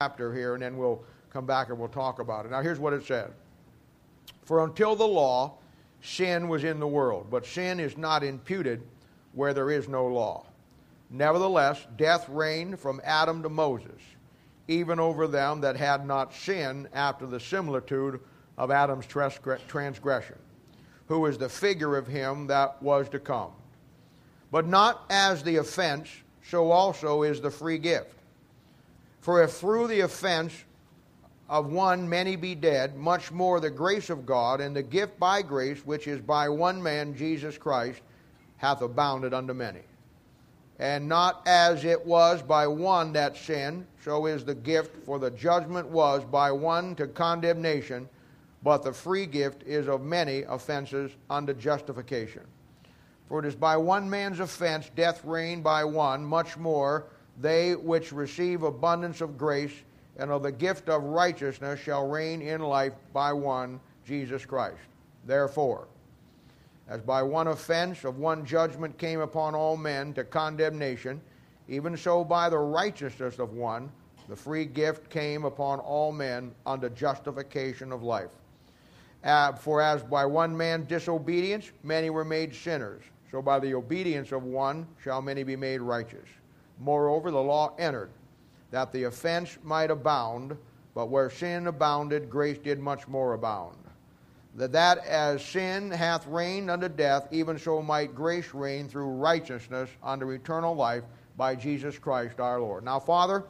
chapter here, and then we'll come back and we'll talk about it. Now, here's what it said For until the law, sin was in the world, but sin is not imputed where there is no law. Nevertheless, death reigned from Adam to Moses, even over them that had not sinned after the similitude of Adam's transgression, who is the figure of him that was to come. But not as the offense, so also is the free gift. For if through the offense of one many be dead, much more the grace of God and the gift by grace, which is by one man, Jesus Christ, hath abounded unto many. And not as it was by one that sinned, so is the gift, for the judgment was by one to condemnation, but the free gift is of many offenses unto justification. For it is by one man's offense death reigned by one, much more they which receive abundance of grace and of the gift of righteousness shall reign in life by one, Jesus Christ. Therefore, as by one offense of one judgment came upon all men to condemnation, even so by the righteousness of one, the free gift came upon all men unto justification of life. Uh, for as by one man's disobedience many were made sinners, so by the obedience of one shall many be made righteous. Moreover, the law entered that the offense might abound, but where sin abounded, grace did much more abound. That that as sin hath reigned unto death, even so might grace reign through righteousness unto eternal life by Jesus Christ our Lord. Now, Father,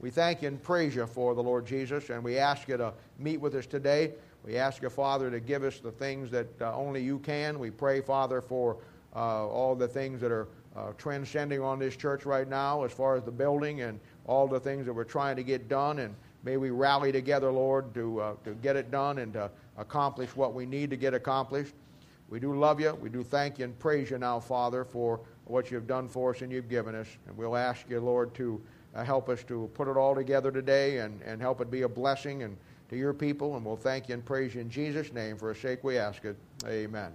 we thank you and praise you for the Lord Jesus, and we ask you to meet with us today. We ask you, Father, to give us the things that uh, only you can. We pray, Father, for uh, all the things that are uh, transcending on this church right now as far as the building and all the things that we're trying to get done. And may we rally together, Lord, to, uh, to get it done and to accomplish what we need to get accomplished. We do love you. We do thank you and praise you now, Father, for what you've done for us and you've given us. And we'll ask you, Lord, to uh, help us to put it all together today and, and help it be a blessing and to your people. And we'll thank you and praise you in Jesus' name. For a sake we ask it. Amen.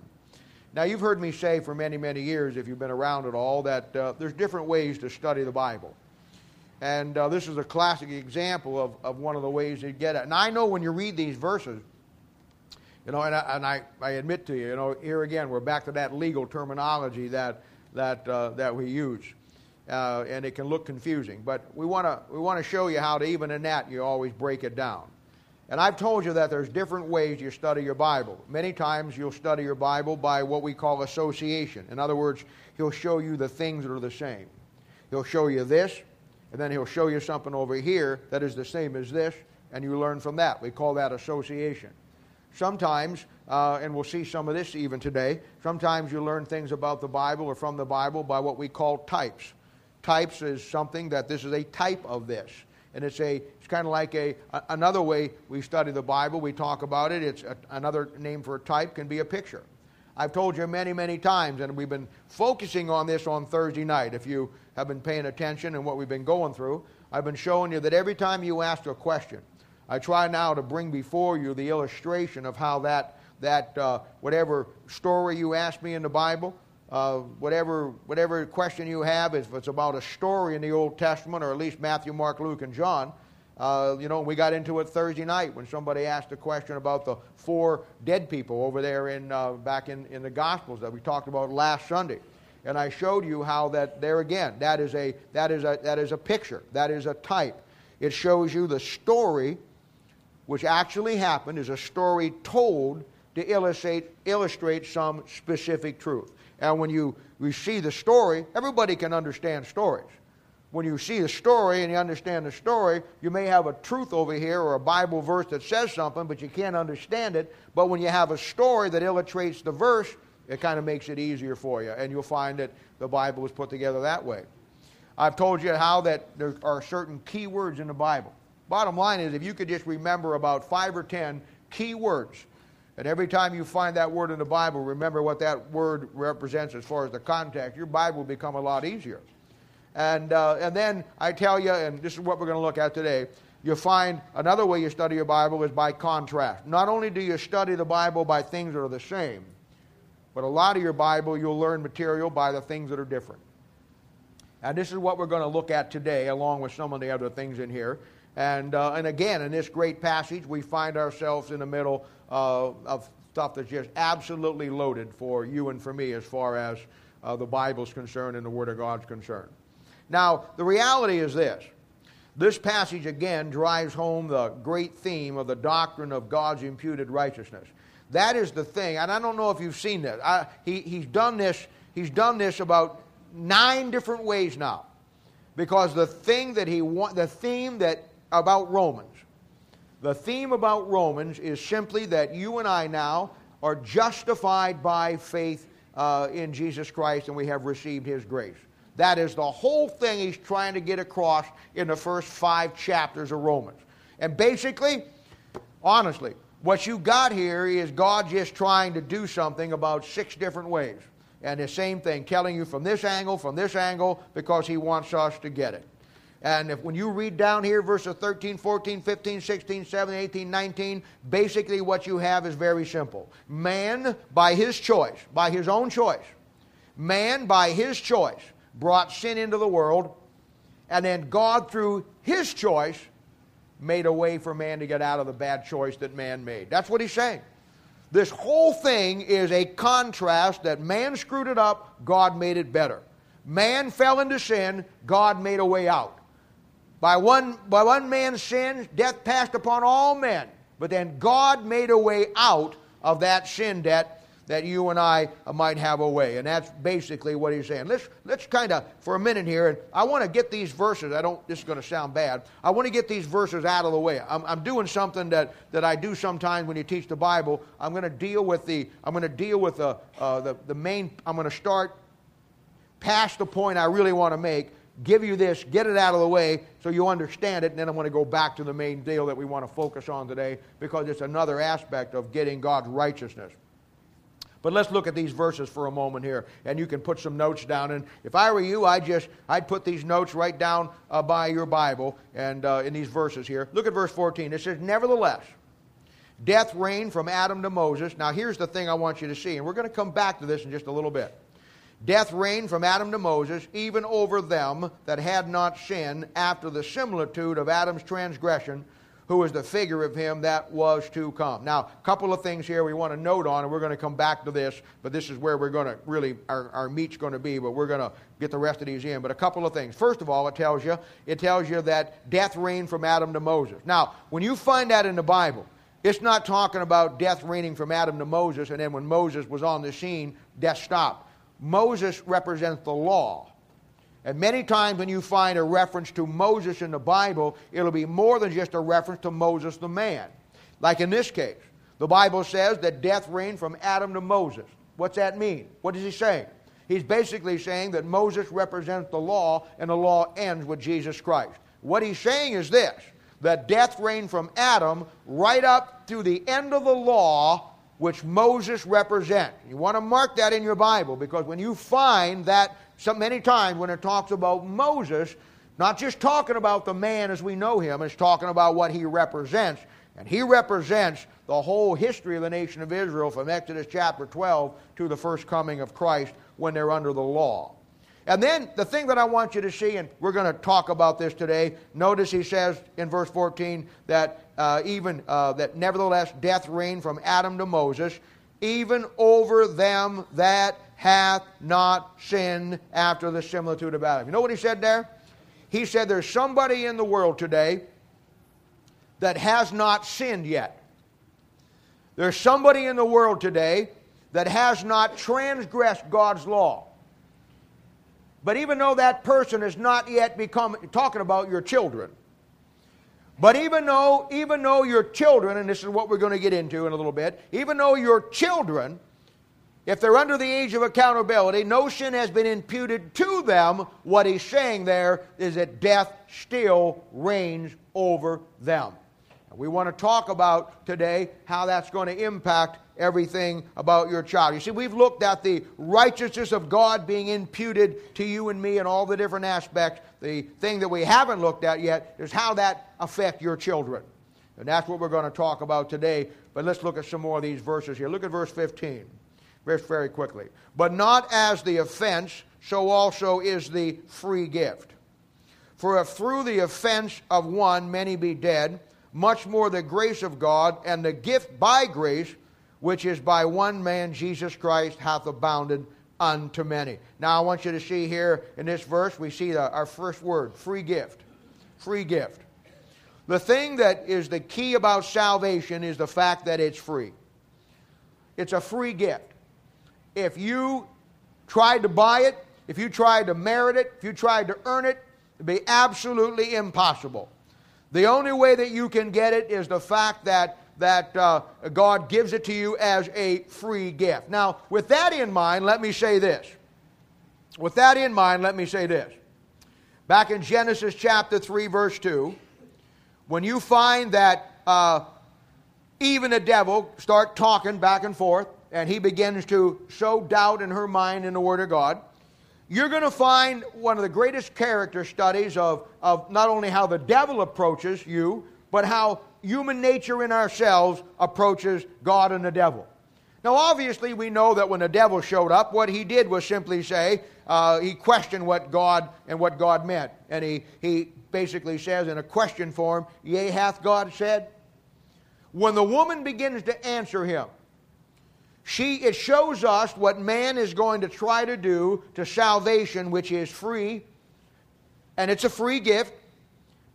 Now, you've heard me say for many, many years, if you've been around at all, that uh, there's different ways to study the Bible. And uh, this is a classic example of, of one of the ways you get it. And I know when you read these verses, you know, and, I, and I, I admit to you, you know, here again, we're back to that legal terminology that, that, uh, that we use. Uh, and it can look confusing. But we want to we wanna show you how to, even in that, you always break it down. And I've told you that there's different ways you study your Bible. Many times you'll study your Bible by what we call association. In other words, he'll show you the things that are the same. He'll show you this, and then he'll show you something over here that is the same as this, and you learn from that. We call that association. Sometimes, uh, and we'll see some of this even today, sometimes you learn things about the Bible or from the Bible by what we call types. Types is something that this is a type of this and it's a it's kind of like a, a, another way we study the Bible. We talk about it. It's a, another name for a type can be a picture. I've told you many many times, and we've been focusing on this on Thursday night. If you have been paying attention and what we've been going through, I've been showing you that every time you ask a question, I try now to bring before you the illustration of how that that uh, whatever story you ask me in the Bible, uh, whatever, whatever question you have, if it's about a story in the Old Testament, or at least Matthew, Mark, Luke, and John, uh, you know, we got into it Thursday night when somebody asked a question about the four dead people over there in, uh, back in, in the Gospels that we talked about last Sunday. And I showed you how that there again, that is a, that is a, that is a picture, that is a type. It shows you the story which actually happened is a story told to illustrate, illustrate some specific truth. And when you, you see the story, everybody can understand stories. When you see the story and you understand the story, you may have a truth over here or a Bible verse that says something, but you can't understand it. But when you have a story that illustrates the verse, it kind of makes it easier for you. And you'll find that the Bible was put together that way. I've told you how that there are certain key words in the Bible. Bottom line is, if you could just remember about five or ten key words and every time you find that word in the Bible, remember what that word represents as far as the context. Your Bible will become a lot easier. And, uh, and then I tell you, and this is what we're going to look at today, you find another way you study your Bible is by contrast. Not only do you study the Bible by things that are the same, but a lot of your Bible you'll learn material by the things that are different. And this is what we're going to look at today, along with some of the other things in here. And, uh, and again, in this great passage, we find ourselves in the middle uh, of stuff that's just absolutely loaded for you and for me as far as uh, the Bible's concerned and the Word of God's concerned. Now, the reality is this this passage again drives home the great theme of the doctrine of God's imputed righteousness. That is the thing, and I don't know if you've seen this. I, he, he's done this. He's done this about nine different ways now, because the thing that he want, the theme that about Romans, the theme about Romans is simply that you and I now are justified by faith uh, in Jesus Christ, and we have received His grace. That is the whole thing he's trying to get across in the first five chapters of Romans. And basically, honestly, what you got here is God just trying to do something about six different ways. And the same thing, telling you from this angle, from this angle, because he wants us to get it. And if, when you read down here, verses 13, 14, 15, 16, 17, 18, 19, basically what you have is very simple. Man, by his choice, by his own choice, man, by his choice, brought sin into the world, and then God, through his choice, made a way for man to get out of the bad choice that man made. That's what he's saying. This whole thing is a contrast that man screwed it up, God made it better. Man fell into sin, God made a way out. By one, by one man's sin, death passed upon all men. But then God made a way out of that sin debt that you and I might have a way. And that's basically what he's saying. Let's, let's kind of, for a minute here, and I want to get these verses. I don't, this is going to sound bad. I want to get these verses out of the way. I'm, I'm doing something that, that I do sometimes when you teach the Bible. I'm going to deal with the, I'm going to deal with the, uh, the, the main, I'm going to start past the point I really want to make give you this, get it out of the way so you understand it, and then I'm going to go back to the main deal that we want to focus on today because it's another aspect of getting God's righteousness. But let's look at these verses for a moment here, and you can put some notes down. And if I were you, I'd just I'd put these notes right down uh, by your Bible and uh, in these verses here. Look at verse 14. It says, "Nevertheless, death reigned from Adam to Moses." Now, here's the thing I want you to see, and we're going to come back to this in just a little bit. Death reigned from Adam to Moses, even over them that had not sinned, after the similitude of Adam's transgression who is the figure of him that was to come. Now, a couple of things here we want to note on, and we're going to come back to this, but this is where we're going to really, our, our meat's going to be, but we're going to get the rest of these in. But a couple of things. First of all, it tells you, it tells you that death reigned from Adam to Moses. Now, when you find that in the Bible, it's not talking about death reigning from Adam to Moses, and then when Moses was on the scene, death stopped. Moses represents the law. And many times when you find a reference to Moses in the Bible, it'll be more than just a reference to Moses the man. Like in this case, the Bible says that death reigned from Adam to Moses. What's that mean? What is he saying? He's basically saying that Moses represents the law and the law ends with Jesus Christ. What he's saying is this that death reigned from Adam right up to the end of the law which Moses represents. You want to mark that in your Bible because when you find that so many times when it talks about Moses, not just talking about the man as we know him, it's talking about what he represents. And he represents the whole history of the nation of Israel from Exodus chapter 12 to the first coming of Christ when they're under the law. And then the thing that I want you to see, and we're going to talk about this today. Notice he says in verse 14 that uh, even uh, that nevertheless death reigned from Adam to Moses, even over them that hath not sinned after the similitude of Adam. You know what he said there? He said there's somebody in the world today that has not sinned yet. There's somebody in the world today that has not transgressed God's law. But even though that person has not yet become, talking about your children, but even though, even though your children, and this is what we're going to get into in a little bit, even though your children if they're under the age of accountability, no sin has been imputed to them. What he's saying there is that death still reigns over them. We want to talk about today how that's going to impact everything about your child. You see, we've looked at the righteousness of God being imputed to you and me in all the different aspects. The thing that we haven't looked at yet is how that affect your children. And that's what we're going to talk about today. But let's look at some more of these verses here. Look at verse 15 very quickly. But not as the offense, so also is the free gift. For if through the offense of one many be dead, much more the grace of God and the gift by grace, which is by one man, Jesus Christ, hath abounded unto many. Now, I want you to see here in this verse, we see the, our first word free gift. Free gift. The thing that is the key about salvation is the fact that it's free. It's a free gift. If you tried to buy it, if you tried to merit it, if you tried to earn it, it'd be absolutely impossible. The only way that you can get it is the fact that that uh, God gives it to you as a free gift. Now, with that in mind, let me say this. With that in mind, let me say this. Back in Genesis chapter 3, verse 2, when you find that uh, even the devil start talking back and forth, and he begins to sow doubt in her mind in the Word of God, you're going to find one of the greatest character studies of, of not only how the devil approaches you, but how human nature in ourselves approaches God and the devil. Now, obviously, we know that when the devil showed up, what he did was simply say, uh, he questioned what God and what God meant. And he, he basically says in a question form, Yea, hath God said? When the woman begins to answer him, she, it shows us what man is going to try to do to salvation, which is free, and it's a free gift.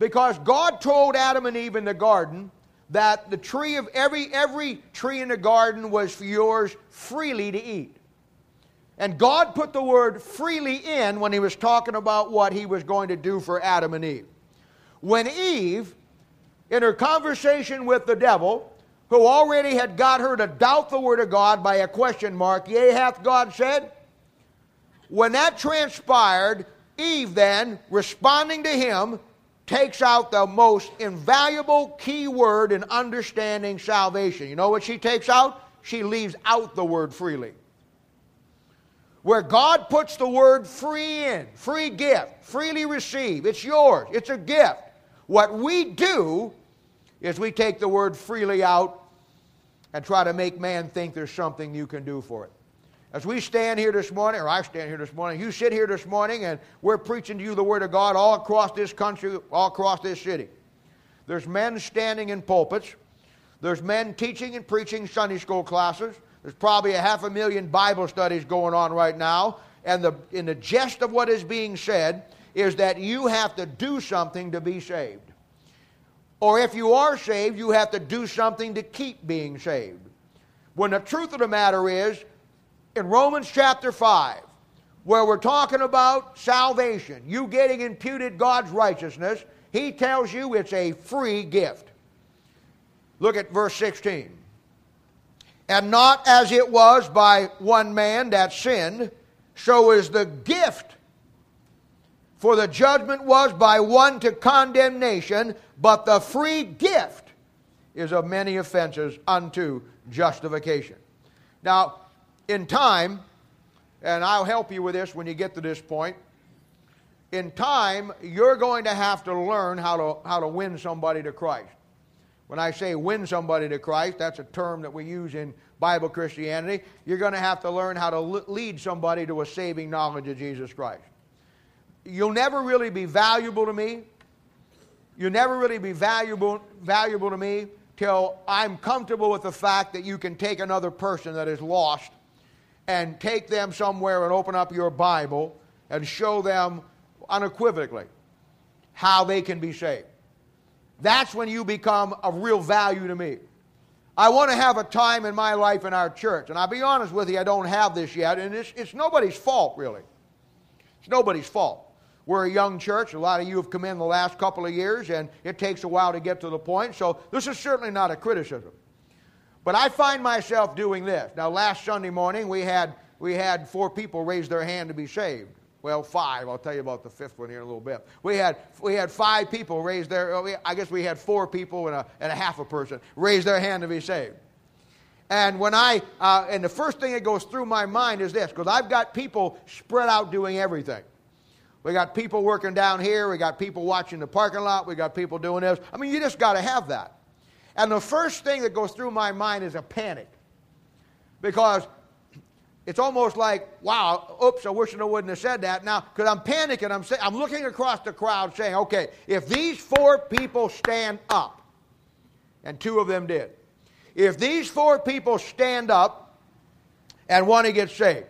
Because God told Adam and Eve in the garden that the tree of every every tree in the garden was for yours freely to eat. And God put the word freely in when he was talking about what he was going to do for Adam and Eve. When Eve, in her conversation with the devil, who already had got her to doubt the word of God by a question mark, yea, hath God said? When that transpired, Eve then, responding to him, takes out the most invaluable key word in understanding salvation. You know what she takes out? She leaves out the word freely. Where God puts the word free in, free gift, freely receive, it's yours, it's a gift. What we do is we take the word freely out and try to make man think there's something you can do for it. As we stand here this morning, or I stand here this morning, you sit here this morning and we're preaching to you the Word of God all across this country, all across this city. There's men standing in pulpits. There's men teaching and preaching Sunday school classes. There's probably a half a million Bible studies going on right now. And the, in the gist of what is being said is that you have to do something to be saved. Or if you are saved, you have to do something to keep being saved. When the truth of the matter is, in Romans chapter 5, where we're talking about salvation, you getting imputed God's righteousness, he tells you it's a free gift. Look at verse 16. And not as it was by one man that sinned, so is the gift. For the judgment was by one to condemnation, but the free gift is of many offenses unto justification. Now, in time, and I'll help you with this when you get to this point, in time, you're going to have to learn how to, how to win somebody to Christ. When I say win somebody to Christ, that's a term that we use in Bible Christianity. You're going to have to learn how to lead somebody to a saving knowledge of Jesus Christ. You'll never really be valuable to me. You'll never really be valuable, valuable to me till I'm comfortable with the fact that you can take another person that is lost and take them somewhere and open up your Bible and show them unequivocally how they can be saved. That's when you become of real value to me. I want to have a time in my life in our church, and I'll be honest with you, I don't have this yet, and it's, it's nobody's fault, really. It's nobody's fault. We're a young church. A lot of you have come in the last couple of years, and it takes a while to get to the point, so this is certainly not a criticism. But I find myself doing this. Now, last Sunday morning, we had, we had four people raise their hand to be saved. Well, five. I'll tell you about the fifth one here in a little bit. We had, we had five people raise their, I guess we had four people and a, and a half a person raise their hand to be saved. And when I, uh, and the first thing that goes through my mind is this, because I've got people spread out doing everything. We got people working down here. We got people watching the parking lot. We got people doing this. I mean, you just got to have that. And the first thing that goes through my mind is a panic. Because it's almost like, wow, oops, I wish I wouldn't have said that. Now, because I'm panicking, I'm, say, I'm looking across the crowd saying, okay, if these four people stand up, and two of them did, if these four people stand up and want to get saved,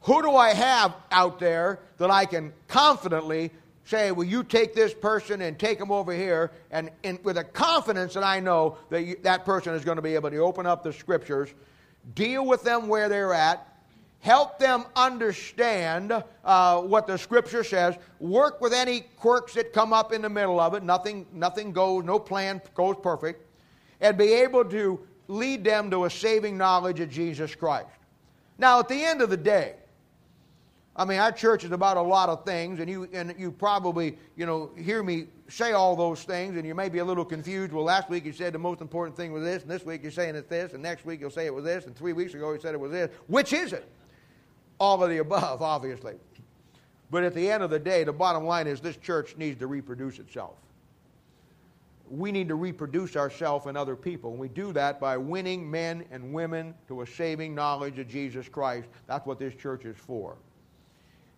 who do I have out there that I can confidently say, Will you take this person and take them over here? And, and with a confidence that I know that you, that person is going to be able to open up the scriptures, deal with them where they're at, help them understand uh, what the scripture says, work with any quirks that come up in the middle of it. Nothing, nothing goes, no plan goes perfect, and be able to lead them to a saving knowledge of Jesus Christ. Now, at the end of the day, I mean, our church is about a lot of things, and you and you probably you know hear me say all those things, and you may be a little confused. Well, last week you said the most important thing was this, and this week you're saying it's this, and next week you'll say it was this, and three weeks ago you said it was this. Which is it? All of the above, obviously. But at the end of the day, the bottom line is this church needs to reproduce itself. We need to reproduce ourselves and other people. And we do that by winning men and women to a saving knowledge of Jesus Christ. That's what this church is for.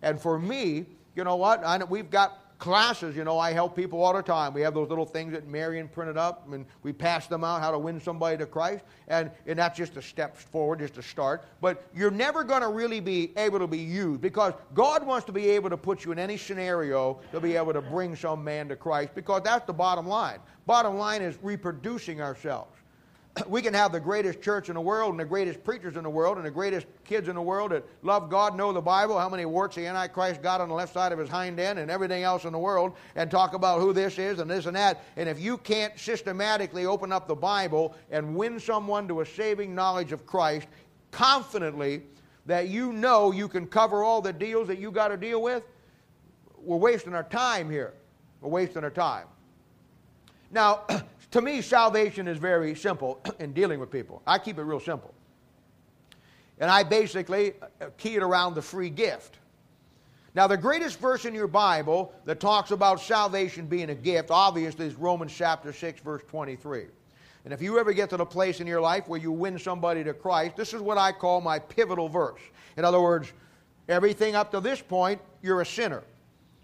And for me, you know what? I, we've got classes, you know, I help people all the time. We have those little things that Marion printed up, and we pass them out how to win somebody to Christ. And, and that's just a step forward, just a start. But you're never going to really be able to be used because God wants to be able to put you in any scenario to be able to bring some man to Christ because that's the bottom line. Bottom line is reproducing ourselves. we can have the greatest church in the world and the greatest preachers in the world and the greatest kids in the world that love God, know the Bible, how many warts the Antichrist got on the left side of his hind end and everything else in the world, and talk about who this is and this and that. And if you can't systematically open up the Bible and win someone to a saving knowledge of Christ confidently that you know you can cover all the deals that you got to deal with, we're wasting our time here. We're wasting our time. Now, To me, salvation is very simple in dealing with people. I keep it real simple. And I basically uh, key it around the free gift. Now, the greatest verse in your Bible that talks about salvation being a gift, obviously, is Romans chapter 6, verse 23. And if you ever get to the place in your life where you win somebody to Christ, this is what I call my pivotal verse. In other words, everything up to this point, you're a sinner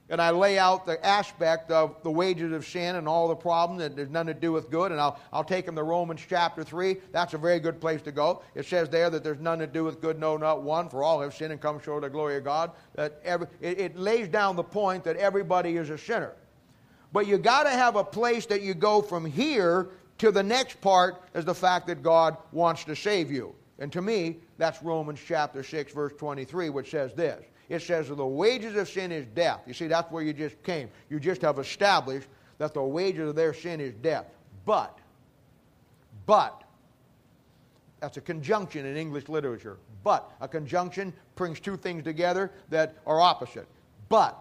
and I lay out the aspect of the wages of sin and all the problems that there's nothing to do with good. And I'll, I'll take them to Romans chapter 3. That's a very good place to go. It says there that there's nothing to do with good, no, not one, for all have sinned and come short of the glory of God. That every, it, it lays down the point that everybody is a sinner. But you got to have a place that you go from here to the next part is the fact that God wants to save you. And to me, that's Romans chapter 6, verse 23, which says this it says the wages of sin is death. You see, that's where you just came. You just have established that the wages of their sin is death. But, but, that's a conjunction in English literature. But, a conjunction brings two things together that are opposite. But,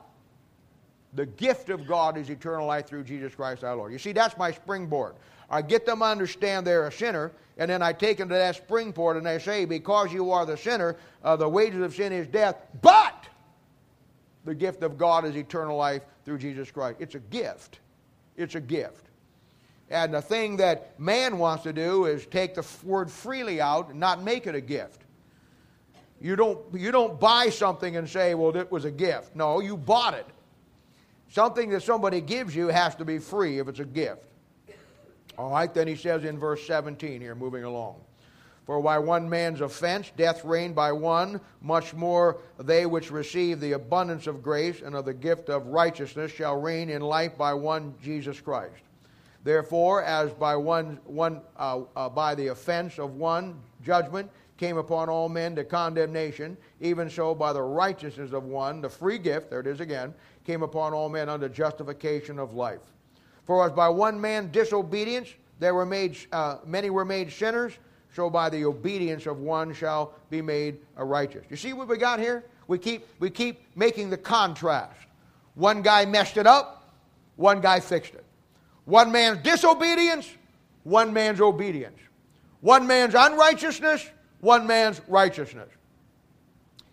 the gift of God is eternal life through Jesus Christ our Lord. You see, that's my springboard. I get them to understand they're a sinner, and then I take them to that springboard and I say, Because you are the sinner, uh, the wages of sin is death, but the gift of God is eternal life through Jesus Christ. It's a gift. It's a gift. And the thing that man wants to do is take the word freely out and not make it a gift. You don't, you don't buy something and say, well, it was a gift. No, you bought it. Something that somebody gives you has to be free if it's a gift. All right, then he says in verse 17 here, moving along. For by one man's offense death reigned by one, much more they which receive the abundance of grace and of the gift of righteousness shall reign in life by one Jesus Christ. Therefore, as by one, one uh, uh, by the offense of one judgment came upon all men to condemnation, even so by the righteousness of one, the free gift, there it is again, came upon all men unto justification of life. For as by one man disobedience there were made uh, many were made sinners, so by the obedience of one shall be made a righteous. You see what we got here? We keep we keep making the contrast. One guy messed it up, one guy fixed it. One man's disobedience, one man's obedience. One man's unrighteousness, one man's righteousness.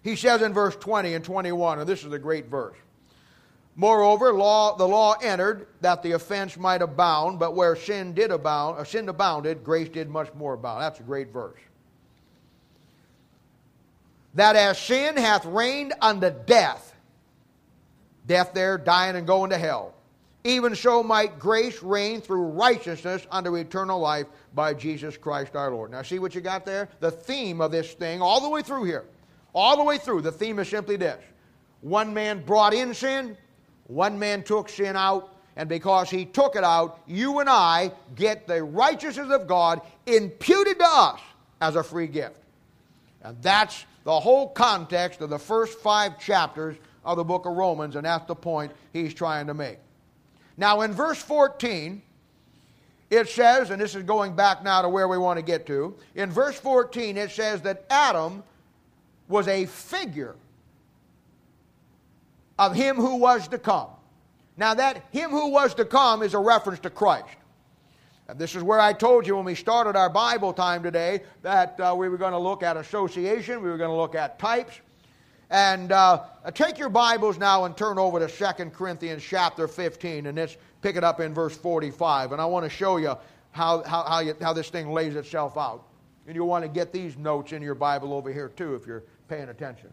He says in verse 20 and 21, and this is a great verse. Moreover, law, the law entered that the offense might abound, but where sin did abound, or sin abounded, grace did much more abound. That's a great verse. that as sin hath reigned unto death, death there, dying and going to hell, even so might grace reign through righteousness unto eternal life by Jesus Christ our Lord. Now, see what you got there? The theme of this thing, all the way through here, all the way through, the theme is simply this one man brought in sin, one man took sin out, and because he took it out, you and I get the righteousness of God imputed to us as a free gift. And that's the whole context of the first five chapters of the book of Romans, and that's the point he's trying to make. Now, in verse 14, it says, and this is going back now to where we want to get to, in verse 14, it says that Adam was a figure of him who was to come. Now, that him who was to come is a reference to Christ. And this is where I told you when we started our Bible time today that uh, we were going to look at association, we were going to look at types. And uh, take your Bibles now and turn over to 2 Corinthians chapter 15, and let's pick it up in verse 45. And I want to show you how, how, how, you, how this thing lays itself out. And you'll want to get these notes in your Bible over here, too, if you're paying attention.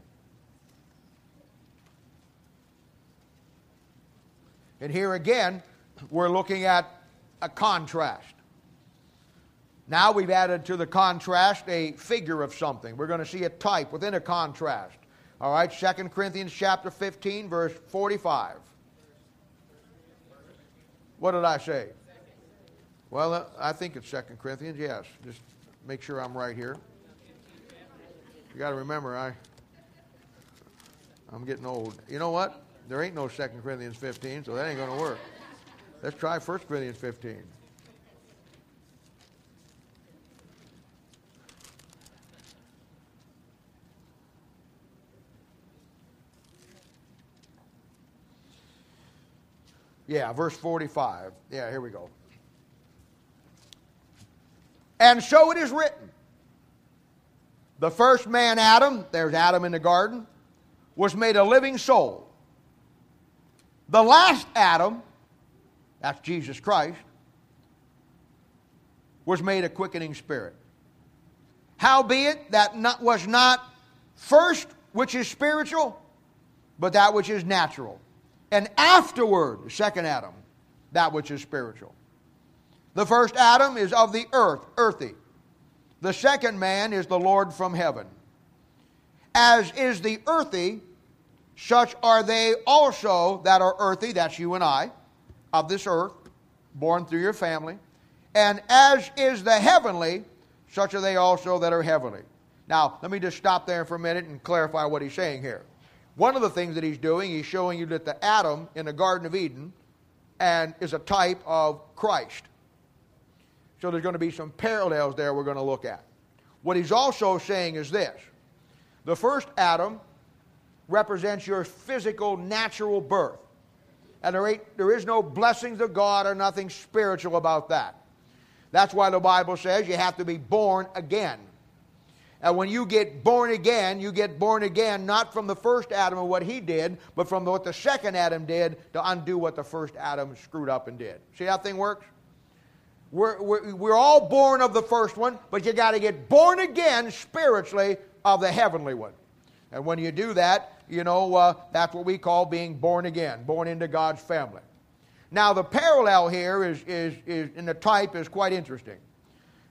And here again, we're looking at a contrast. Now we've added to the contrast a figure of something. We're going to see a type within a contrast. All right, 2 Corinthians chapter 15, verse 45. What did I say? Well, uh, I think it's 2 Corinthians, yes. Just make sure I'm right here. You got to remember, I, I'm getting old. You know what? There ain't no 2 Corinthians 15, so that ain't going to work. Let's try 1 Corinthians 15. Yeah, verse 45. Yeah, here we go. And so it is written the first man, Adam, there's Adam in the garden, was made a living soul. The last Adam, that's Jesus Christ, was made a quickening spirit. Howbeit, that not, was not first which is spiritual, but that which is natural. And afterward, the second Adam, that which is spiritual. The first Adam is of the earth, earthy. The second man is the Lord from heaven. As is the earthy, such are they also that are earthy, that's you and I, of this earth, born through your family. And as is the heavenly, such are they also that are heavenly. Now, let me just stop there for a minute and clarify what he's saying here. One of the things that he's doing, he's showing you that the Adam in the Garden of Eden and is a type of Christ. So there's going to be some parallels there we're going to look at. What he's also saying is this the first Adam represents your physical, natural birth. And there, ain't, there is no blessings of God or nothing spiritual about that. That's why the Bible says you have to be born again. And when you get born again, you get born again not from the first Adam and what he did, but from what the second Adam did to undo what the first Adam screwed up and did. See how thing works? We're, we're, we're all born of the first one, but you got to get born again spiritually of the heavenly one. And when you do that, you know, uh, that's what we call being born again, born into God's family. Now, the parallel here is, is, is in the type is quite interesting.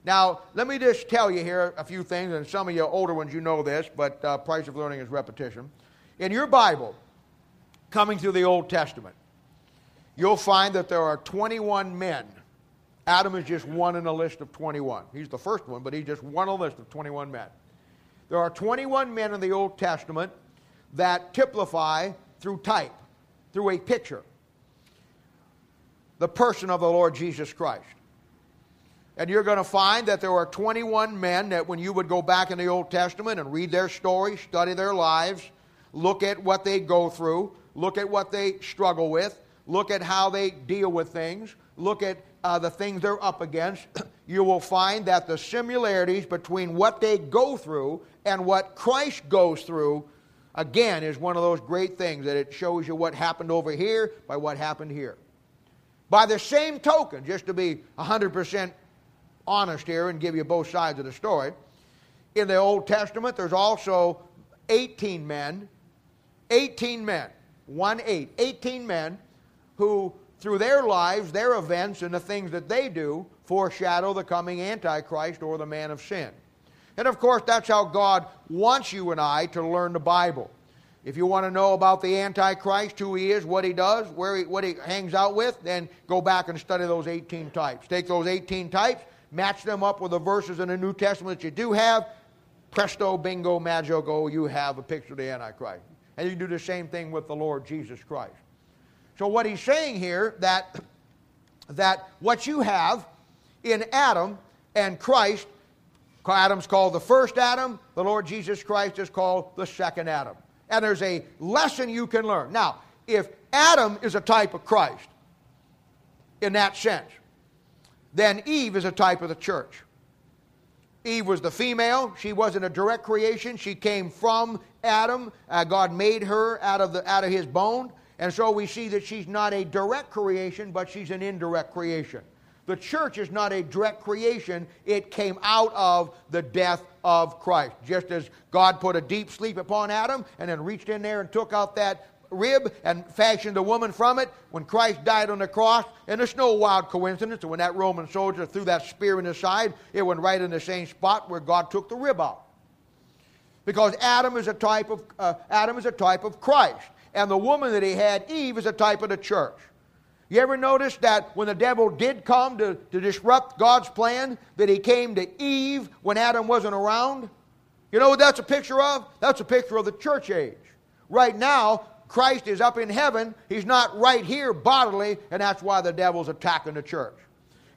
Now, let me just tell you here a few things, and some of you older ones, you know this, but uh, price of learning is repetition. In your Bible, coming through the Old Testament, you'll find that there are 21 men. Adam is just one in a list of 21. He's the first one, but he's just one on a list of 21 men. There are 21 men in the Old Testament that typify through type, through a picture, the person of the Lord Jesus Christ. And you're going to find that there are 21 men that, when you would go back in the Old Testament and read their stories, study their lives, look at what they go through, look at what they struggle with, look at how they deal with things, look at uh, the things they're up against, you will find that the similarities between what they go through and what Christ goes through, again, is one of those great things that it shows you what happened over here by what happened here. By the same token, just to be 100% honest here and give you both sides of the story, in the Old Testament, there's also 18 men, 18 men, 1 8, 18 men who, through their lives, their events, and the things that they do, foreshadow the coming Antichrist or the man of sin. And of course, that's how God wants you and I to learn the Bible. If you want to know about the Antichrist, who he is, what he does, where he, what he hangs out with, then go back and study those 18 types. Take those 18 types, match them up with the verses in the New Testament that you do have. Presto, bingo, magico, you have a picture of the Antichrist. And you do the same thing with the Lord Jesus Christ. So what he's saying here that that what you have in Adam and Christ Adam's called the first Adam, the Lord Jesus Christ is called the second Adam. And there's a lesson you can learn. Now, if Adam is a type of Christ in that sense, then Eve is a type of the church. Eve was the female. She wasn't a direct creation. She came from Adam. Uh, God made her out of, the, out of his bone. And so we see that she's not a direct creation, but she's an indirect creation. The church is not a direct creation, it came out of the death of Christ. Just as God put a deep sleep upon Adam and then reached in there and took out that rib and fashioned a woman from it when Christ died on the cross. And it's no wild coincidence that when that Roman soldier threw that spear in his side, it went right in the same spot where God took the rib out. Because Adam is a type of, uh, Adam is a type of Christ. And the woman that he had, Eve, is a type of the church. You ever notice that when the devil did come to, to disrupt God's plan, that he came to Eve when Adam wasn't around? You know what that's a picture of? That's a picture of the church age. Right now, Christ is up in heaven. He's not right here bodily, and that's why the devil's attacking the church.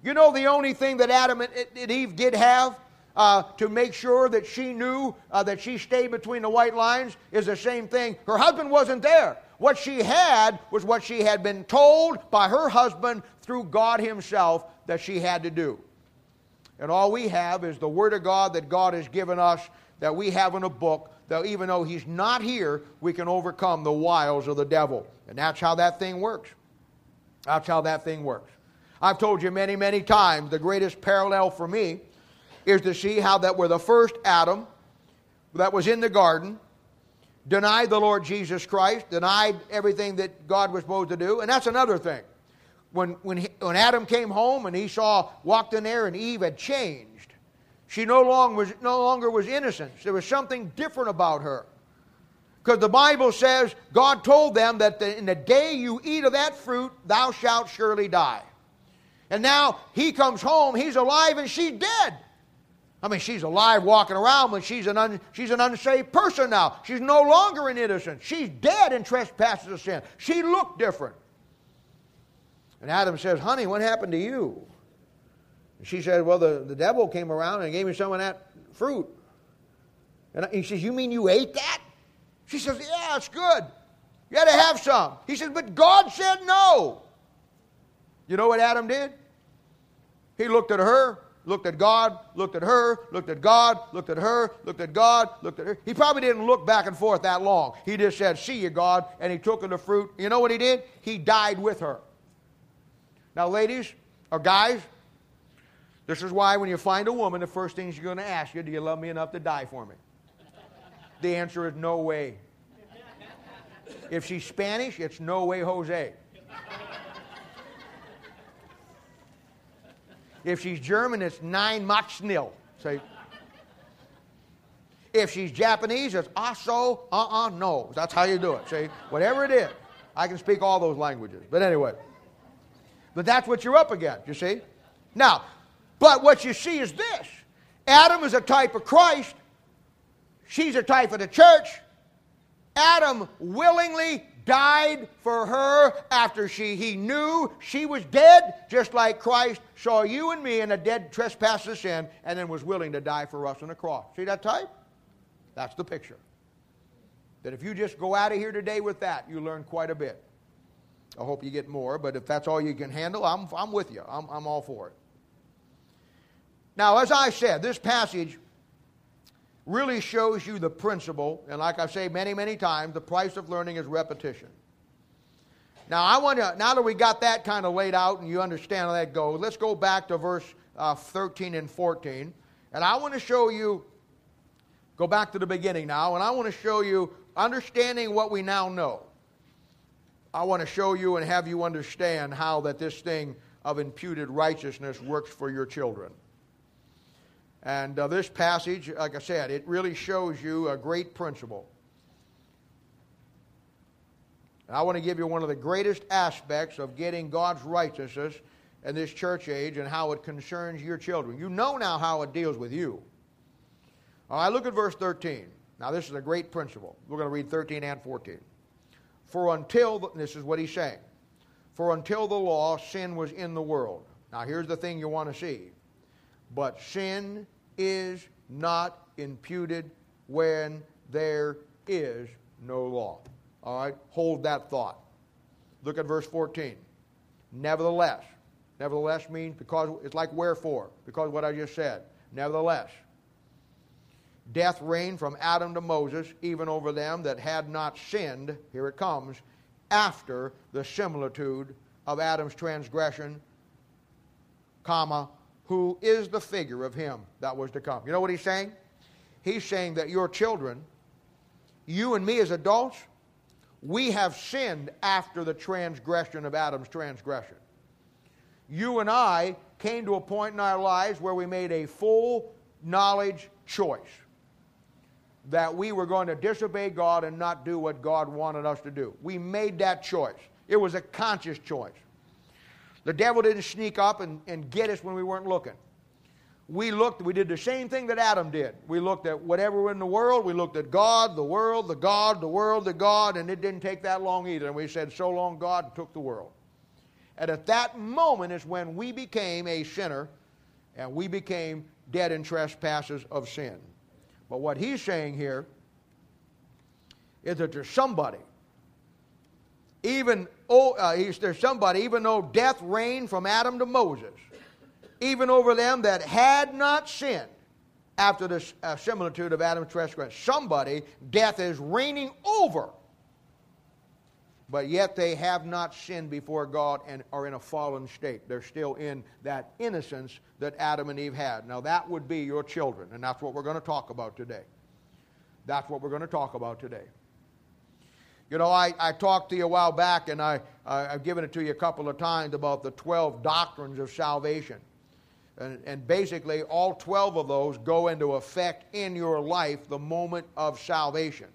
You know the only thing that Adam and Eve did have uh, to make sure that she knew uh, that she stayed between the white lines is the same thing. Her husband wasn't there. What she had was what she had been told by her husband through God Himself that she had to do. And all we have is the Word of God that God has given us, that we have in a book, that even though He's not here, we can overcome the wiles of the devil. And that's how that thing works. That's how that thing works. I've told you many, many times the greatest parallel for me is to see how that were the first Adam that was in the garden denied the Lord Jesus Christ, denied everything that God was supposed to do. And that's another thing. When, when, he, when Adam came home and he saw, walked in there, and Eve had changed, she no longer was, no longer was innocent. There was something different about her. Because the Bible says God told them that the, in the day you eat of that fruit, thou shalt surely die. And now he comes home, he's alive, and she's dead. I mean, she's alive walking around, but she's an, un, she's an unsaved person now. She's no longer an innocent. She's dead in trespasses of sin. She looked different. And Adam says, Honey, what happened to you? And she said, Well, the, the devil came around and gave me some of that fruit. And he says, You mean you ate that? She says, Yeah, it's good. You got to have some. He says, But God said no. You know what Adam did? He looked at her looked at God, looked at her, looked at God, looked at her, looked at God, looked at her. He probably didn't look back and forth that long. He just said, See you, God, and he took the fruit. You know what he did? He died with her. Now, ladies or guys, this is why when you find a woman, the first thing she's going to ask you, Do you love me enough to die for me? The answer is no way. If she's Spanish, it's no way, Jose. If she's German, it's nine mach nil. Say. If she's Japanese, it's aso, uh uh, no. That's how you do it. See, whatever it is. I can speak all those languages. But anyway. But that's what you're up against, you see? Now, but what you see is this Adam is a type of Christ, she's a type of the church. Adam willingly died for her after she, he knew she was dead, just like Christ saw you and me in a dead trespass of sin and then was willing to die for us on the cross. See that type? That's the picture. That if you just go out of here today with that, you learn quite a bit. I hope you get more, but if that's all you can handle, I'm, I'm with you. I'm, I'm all for it. Now, as I said, this passage really shows you the principle, and like I say many, many times, the price of learning is repetition. Now, I want to, now that we got that kind of laid out and you understand how that goes, let's go back to verse uh, 13 and 14. And I want to show you go back to the beginning now, and I want to show you, understanding what we now know. I want to show you and have you understand how that this thing of imputed righteousness works for your children. And uh, this passage, like I said, it really shows you a great principle. I want to give you one of the greatest aspects of getting God's righteousness in this church age and how it concerns your children. You know now how it deals with you. All right, look at verse 13. Now, this is a great principle. We're going to read 13 and 14. For until, the, this is what he's saying, for until the law, sin was in the world. Now, here's the thing you want to see. But sin is not imputed when there is no law. All right? Hold that thought. Look at verse 14. Nevertheless. Nevertheless means because it's like wherefore, because what I just said. Nevertheless. Death reigned from Adam to Moses, even over them that had not sinned. Here it comes. After the similitude of Adam's transgression, comma, who is the figure of him that was to come. You know what he's saying? He's saying that your children, you and me as adults, we have sinned after the transgression of Adam's transgression. You and I came to a point in our lives where we made a full knowledge choice that we were going to disobey God and not do what God wanted us to do. We made that choice. It was a conscious choice. The devil didn't sneak up and, and get us when we weren't looking. We looked, we did the same thing that Adam did. We looked at whatever in the world. We looked at God, the world, the God, the world, the God, and it didn't take that long either. And we said, So long, God took the world. And at that moment is when we became a sinner and we became dead in trespasses of sin. But what he's saying here is that there's somebody even oh, uh, there's somebody, even though death reigned from Adam to Moses, even over them that had not sinned after the uh, similitude of Adam's transgression. Somebody, death is reigning over, but yet they have not sinned before God and are in a fallen state. They're still in that innocence that Adam and Eve had. Now, that would be your children, and that's what we're going to talk about today. That's what we're going to talk about today. You know, I, I talked to you a while back, and I, I've given it to you a couple of times about the 12 doctrines of salvation. And, and, basically, all 12 of those go into effect in your life the moment of salvation.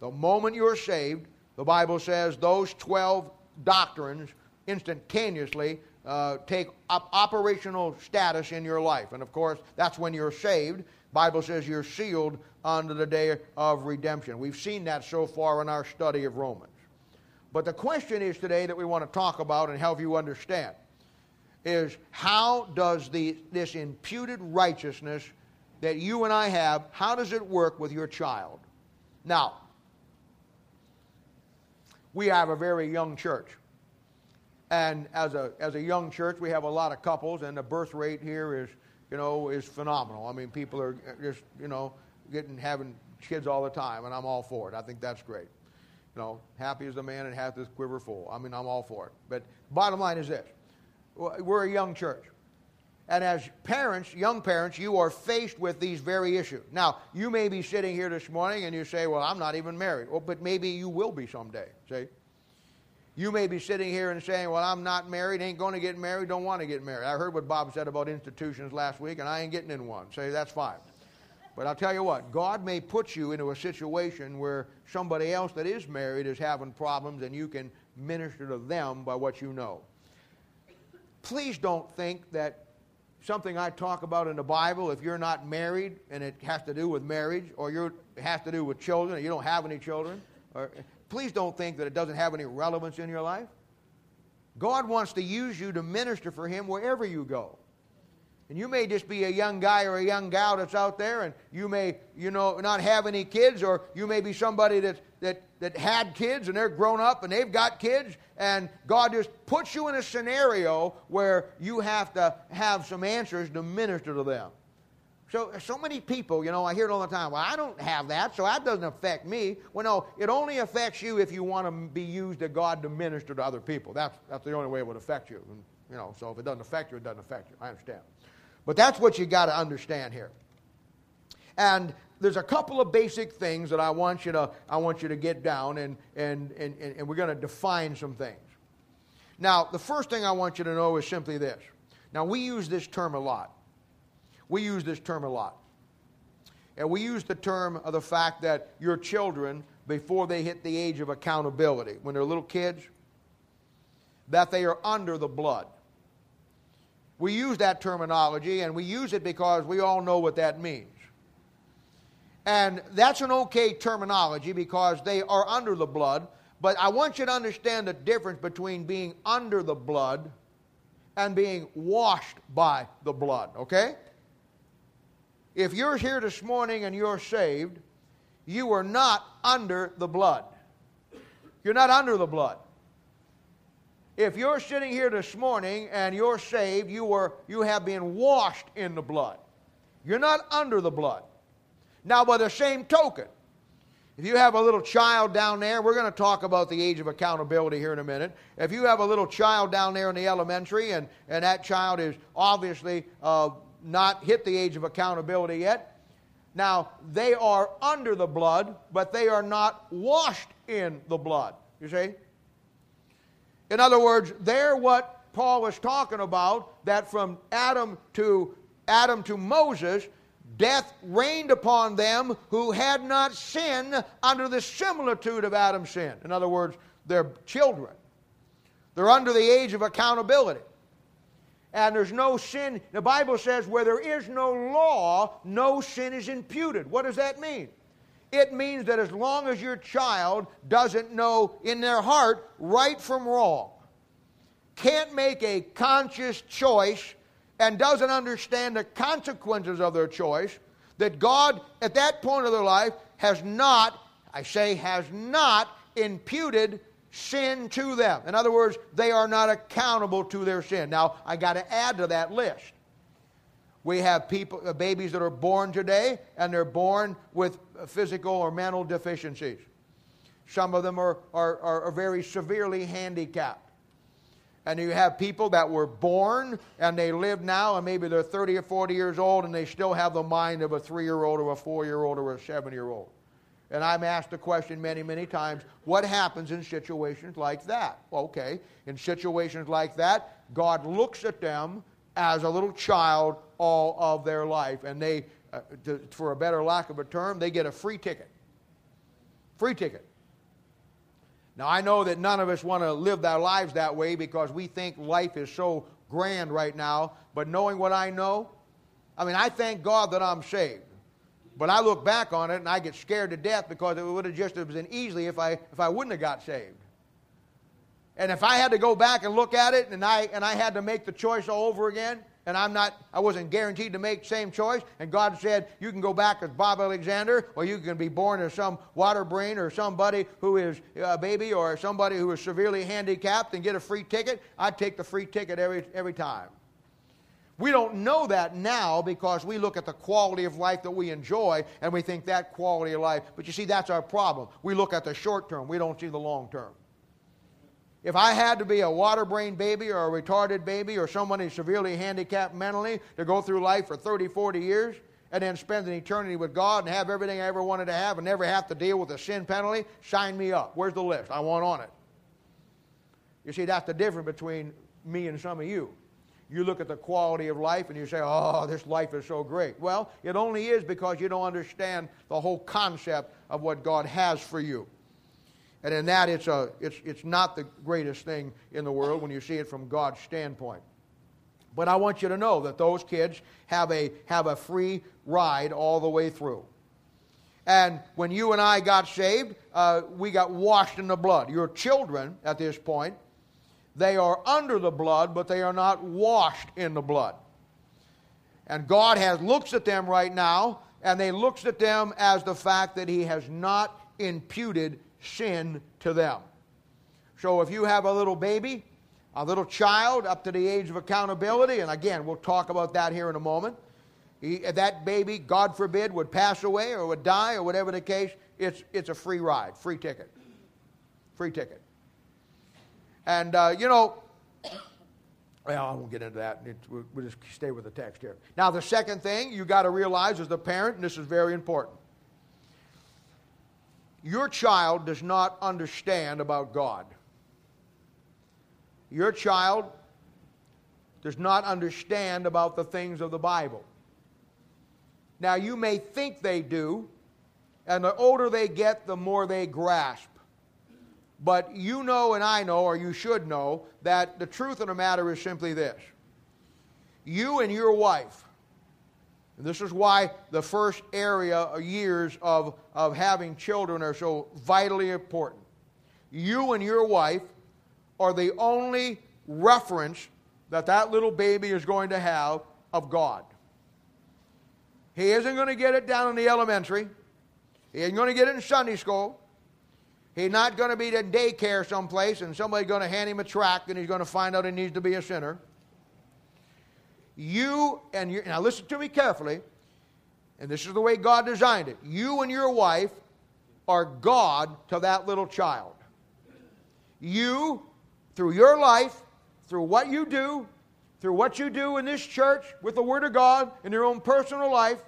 The moment you're saved, the Bible says those 12 doctrines instantaneously uh, take op- operational status in your life. And of course, that's when you're saved. Bible says you're sealed unto the day of redemption. We've seen that so far in our study of Romans. But the question is today that we want to talk about and help you understand is how does the, this imputed righteousness that you and I have, how does it work with your child? Now, we have a very young church. And as a, as a young church, we have a lot of couples, and the birth rate here is, you know, is phenomenal. I mean, people are just, you know, getting having kids all the time, and I'm all for it. I think that's great. You know, happy as a man and hath his quiver full. I mean, I'm all for it. But bottom line is this: we're a young church. And as parents, young parents, you are faced with these very issues. Now, you may be sitting here this morning and you say, Well, I'm not even married. Well, but maybe you will be someday. See? You may be sitting here and saying, Well, I'm not married, ain't going to get married, don't want to get married. I heard what Bob said about institutions last week, and I ain't getting in one. Say, that's fine. But I'll tell you what, God may put you into a situation where somebody else that is married is having problems and you can minister to them by what you know. Please don't think that something I talk about in the Bible, if you're not married and it has to do with marriage or you it has to do with children and you don't have any children, or, please don't think that it doesn't have any relevance in your life. God wants to use you to minister for Him wherever you go. And you may just be a young guy or a young gal that's out there, and you may, you know, not have any kids, or you may be somebody that, that, that had kids and they're grown up and they've got kids, and God just puts you in a scenario where you have to have some answers to minister to them. So, so many people, you know, I hear it all the time. Well, I don't have that, so that doesn't affect me. Well, no, it only affects you if you want to be used to God to minister to other people. That's, that's the only way it would affect you. And, you know, so if it doesn't affect you, it doesn't affect you. I understand. But that's what you got to understand here. And there's a couple of basic things that I want you to, I want you to get down, and, and, and, and we're going to define some things. Now, the first thing I want you to know is simply this. Now, we use this term a lot. We use this term a lot. And we use the term of the fact that your children, before they hit the age of accountability, when they're little kids, that they are under the blood. We use that terminology, and we use it because we all know what that means. And that's an okay terminology because they are under the blood. But I want you to understand the difference between being under the blood and being washed by the blood, okay? If you're here this morning and you're saved, you are not under the blood. You're not under the blood. If you're sitting here this morning and you're saved, you, were, you have been washed in the blood. You're not under the blood. Now, by the same token, if you have a little child down there, we're going to talk about the age of accountability here in a minute. If you have a little child down there in the elementary and, and that child is obviously uh, not hit the age of accountability yet, now they are under the blood, but they are not washed in the blood. You see? In other words, they're what Paul was talking about that from Adam to Adam to Moses, death reigned upon them who had not sinned under the similitude of Adam's sin. In other words, they're children. They're under the age of accountability. And there's no sin. The Bible says where there is no law, no sin is imputed. What does that mean? It means that as long as your child doesn't know in their heart right from wrong, can't make a conscious choice and doesn't understand the consequences of their choice, that God, at that point of their life, has not, I say, has not imputed sin to them. In other words, they are not accountable to their sin. Now, I got to add to that list. We have people, uh, babies that are born today, and they're born with physical or mental deficiencies. Some of them are, are, are very severely handicapped. And you have people that were born and they live now, and maybe they're 30 or 40 years old, and they still have the mind of a three year old or a four year old or a seven year old. And I'm asked the question many, many times what happens in situations like that? Okay, in situations like that, God looks at them as a little child all of their life, and they, uh, to, for a better lack of a term, they get a free ticket. Free ticket. Now, I know that none of us want to live our lives that way because we think life is so grand right now, but knowing what I know, I mean, I thank God that I'm saved. But I look back on it and I get scared to death because it would have just been easy if I, if I wouldn't have got saved. And if I had to go back and look at it and I, and I had to make the choice all over again, and I'm not, I wasn't guaranteed to make the same choice. And God said, you can go back as Bob Alexander, or you can be born as some water brain or somebody who is a baby or somebody who is severely handicapped and get a free ticket. I'd take the free ticket every, every time. We don't know that now because we look at the quality of life that we enjoy and we think that quality of life. But you see, that's our problem. We look at the short term, we don't see the long term. If I had to be a water brain baby or a retarded baby or someone severely handicapped mentally to go through life for 30, 40 years and then spend an eternity with God and have everything I ever wanted to have and never have to deal with a sin penalty, sign me up. Where's the list? I want on it. You see, that's the difference between me and some of you. You look at the quality of life and you say, oh, this life is so great. Well, it only is because you don't understand the whole concept of what God has for you. And in that, it's, a, it's, it's not the greatest thing in the world when you see it from God's standpoint. But I want you to know that those kids have a, have a free ride all the way through. And when you and I got saved, uh, we got washed in the blood. Your children, at this point, they are under the blood, but they are not washed in the blood. And God has looks at them right now, and they looks at them as the fact that He has not imputed sin to them. So if you have a little baby, a little child up to the age of accountability, and again, we'll talk about that here in a moment. He, that baby, God forbid, would pass away or would die or whatever the case, it's, it's a free ride, free ticket. Free ticket. And, uh, you know, well, I won't get into that. we'll just stay with the text here. Now, the second thing you got to realize as the parent, and this is very important your child does not understand about God. Your child does not understand about the things of the Bible. Now, you may think they do, and the older they get, the more they grasp. But you know, and I know, or you should know, that the truth of the matter is simply this you and your wife, and this is why the first area years of, of having children are so vitally important. You and your wife are the only reference that that little baby is going to have of God. He isn't going to get it down in the elementary. He ain't going to get it in Sunday school. He's not going to be in daycare someplace and somebody's going to hand him a tract and he's going to find out he needs to be a sinner. You and your, now listen to me carefully, and this is the way God designed it. You and your wife are God to that little child. You, through your life, through what you do, through what you do in this church with the Word of God in your own personal life,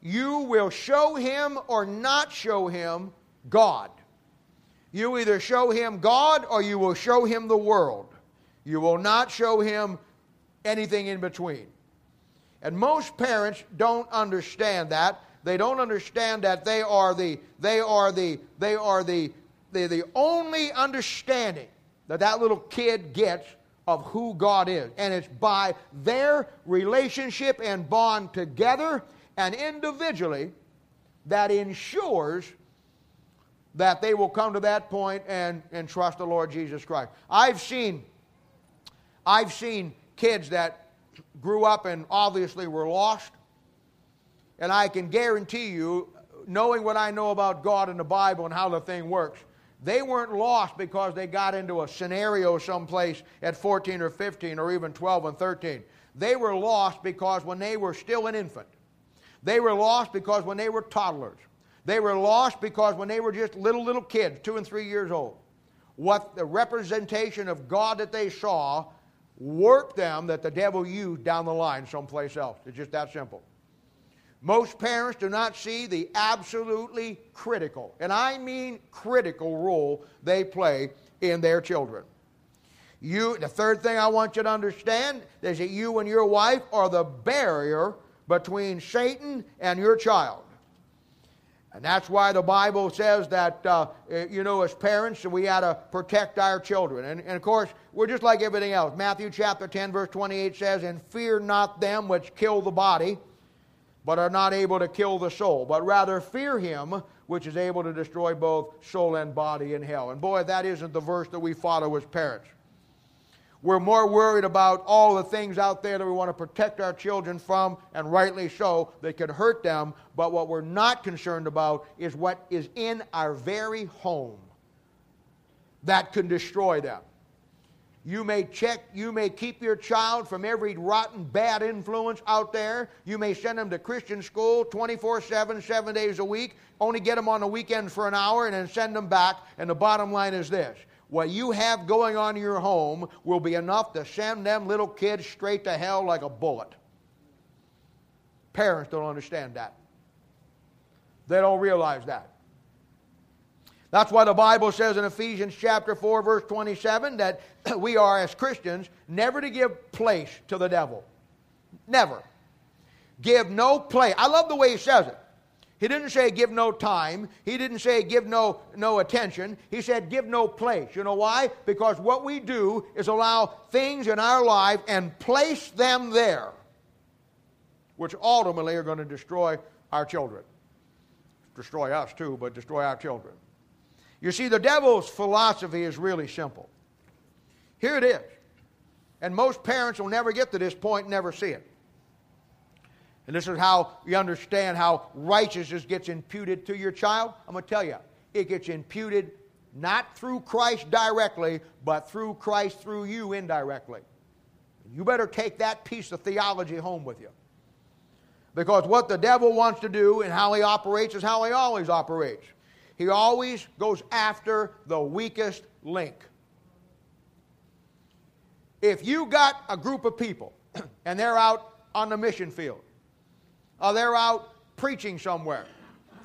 you will show him or not show him God. You either show him God or you will show him the world. You will not show him anything in between. And most parents don't understand that. They don't understand that they are the they are the they are the the, the only understanding that that little kid gets of who God is. And it's by their relationship and bond together and individually that ensures that they will come to that point and, and trust the Lord Jesus Christ. I've seen, I've seen kids that grew up and obviously were lost. And I can guarantee you, knowing what I know about God and the Bible and how the thing works, they weren't lost because they got into a scenario someplace at 14 or 15 or even 12 and 13. They were lost because when they were still an infant, they were lost because when they were toddlers, they were lost because when they were just little, little kids, two and three years old, what the representation of God that they saw warped them that the devil used down the line someplace else. It's just that simple. Most parents do not see the absolutely critical, and I mean critical role they play in their children. You, the third thing I want you to understand is that you and your wife are the barrier between Satan and your child. And that's why the Bible says that, uh, eh, you know, as parents, we ought to protect our children. And, and, of course, we're just like everything else. Matthew chapter 10, verse 28 says, And fear not them which kill the body, but are not able to kill the soul, but rather fear him which is able to destroy both soul and body in hell. And boy, that isn't the verse that we follow as parents. We're more worried about all the things out there that we want to protect our children from, and rightly so, that could hurt them. But what we're not concerned about is what is in our very home that can destroy them. You may check, you may keep your child from every rotten, bad influence out there. You may send them to Christian school 24 7, seven days a week, only get them on the weekends for an hour, and then send them back. And the bottom line is this what you have going on in your home will be enough to send them little kids straight to hell like a bullet. Parents don't understand that. They don't realize that. That's why the Bible says in Ephesians chapter 4 verse 27 that we are as Christians never to give place to the devil. Never. Give no place. I love the way he says it. He didn't say give no time. He didn't say give no, no attention. He said give no place. You know why? Because what we do is allow things in our life and place them there, which ultimately are going to destroy our children. Destroy us too, but destroy our children. You see, the devil's philosophy is really simple. Here it is. And most parents will never get to this point never see it. And this is how you understand how righteousness gets imputed to your child. I'm going to tell you, it gets imputed not through Christ directly, but through Christ through you indirectly. You better take that piece of theology home with you. Because what the devil wants to do and how he operates is how he always operates. He always goes after the weakest link. If you got a group of people and they're out on the mission field, or they're out preaching somewhere,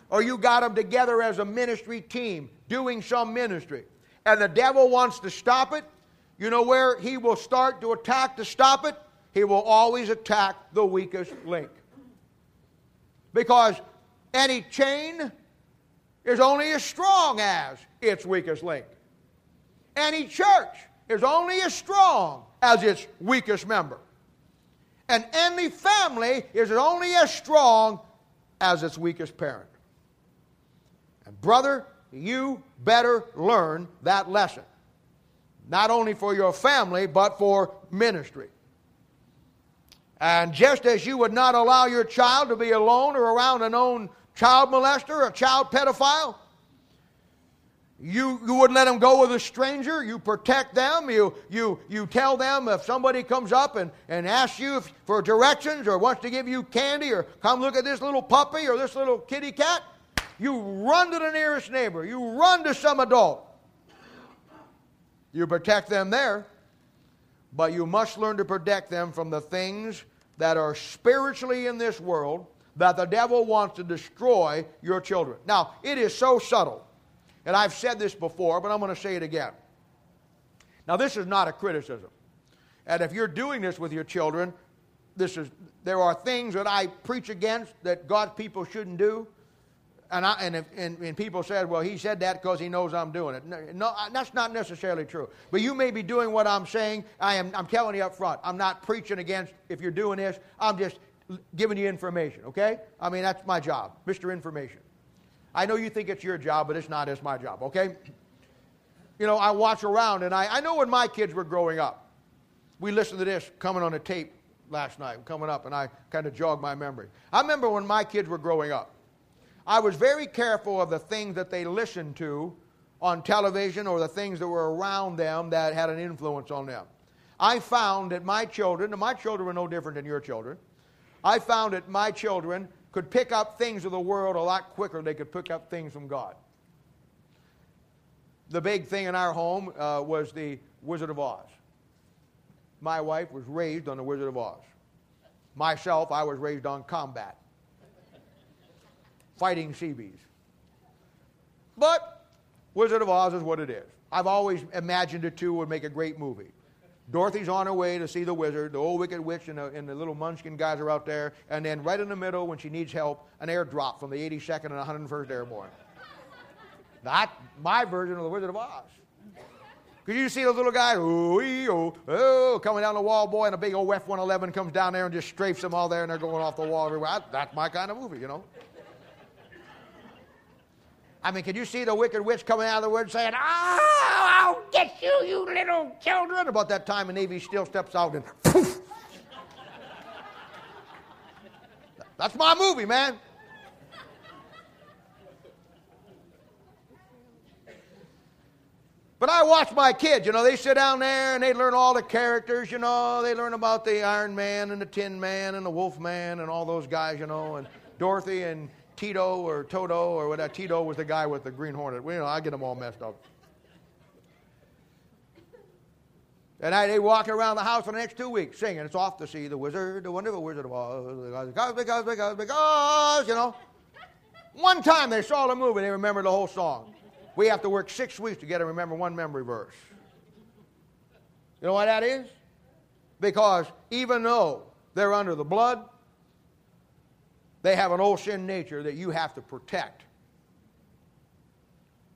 or you got them together as a ministry team doing some ministry, and the devil wants to stop it, you know where he will start to attack to stop it? He will always attack the weakest link. Because any chain is only as strong as its weakest link. Any church is only as strong as its weakest member. And any family is only as strong as its weakest parent. And, brother, you better learn that lesson. Not only for your family, but for ministry. And just as you would not allow your child to be alone or around a known child molester or child pedophile, you, you wouldn't let them go with a stranger. You protect them. You, you, you tell them if somebody comes up and, and asks you if, for directions or wants to give you candy or come look at this little puppy or this little kitty cat, you run to the nearest neighbor. You run to some adult. You protect them there, but you must learn to protect them from the things that are spiritually in this world that the devil wants to destroy your children. Now, it is so subtle. And I've said this before, but I'm going to say it again. Now, this is not a criticism. And if you're doing this with your children, this is, there are things that I preach against that God's people shouldn't do. And, I, and, if, and, and, people said, well, he said that because he knows I'm doing it. No, no, that's not necessarily true. But you may be doing what I'm saying. I am, I'm telling you up front. I'm not preaching against if you're doing this. I'm just giving you information, okay? I mean, that's my job, Mr. Information. I know you think it's your job, but it's not. It's my job, okay? You know, I watch around, and I, I know when my kids were growing up, we listened to this coming on a tape last night, coming up, and I kind of jogged my memory. I remember when my kids were growing up, I was very careful of the things that they listened to on television or the things that were around them that had an influence on them. I found that my children, and my children were no different than your children, I found that my children could pick up things of the world a lot quicker than they could pick up things from God. The big thing in our home uh, was the Wizard of Oz. My wife was raised on the Wizard of Oz. Myself, I was raised on combat, fighting Seabees. But Wizard of Oz is what it is. I've always imagined it too would make a great movie. Dorothy's on her way to see the wizard. The old wicked witch and the, and the little munchkin guys are out there. And then right in the middle, when she needs help, an airdrop from the 82nd and 101st Airborne. Not my version of the Wizard of Oz. Could you see the little guy, coming down the wall, boy, and a big old F 111 comes down there and just strafes them all there, and they're going off the wall everywhere. That's my kind of movie, you know. I mean, can you see the wicked witch coming out of the woods saying, Oh, I'll get you, you little children? About that time, a Navy SEAL steps out and poof. That's my movie, man. But I watch my kids, you know, they sit down there and they learn all the characters, you know. They learn about the Iron Man and the Tin Man and the Wolf Man and all those guys, you know, and Dorothy and Tito or Toto or whatever. Tito was the guy with the Green Hornet. You know, I get them all messed up. And I, they walk around the house for the next two weeks singing. It's off to see the wizard, the wonderful wizard of Oz. Because, because, because, because, you know. One time they saw the movie, they remembered the whole song. We have to work six weeks to get them to remember one memory verse. You know why that is? Because even though they're under the blood, they have an old sin nature that you have to protect.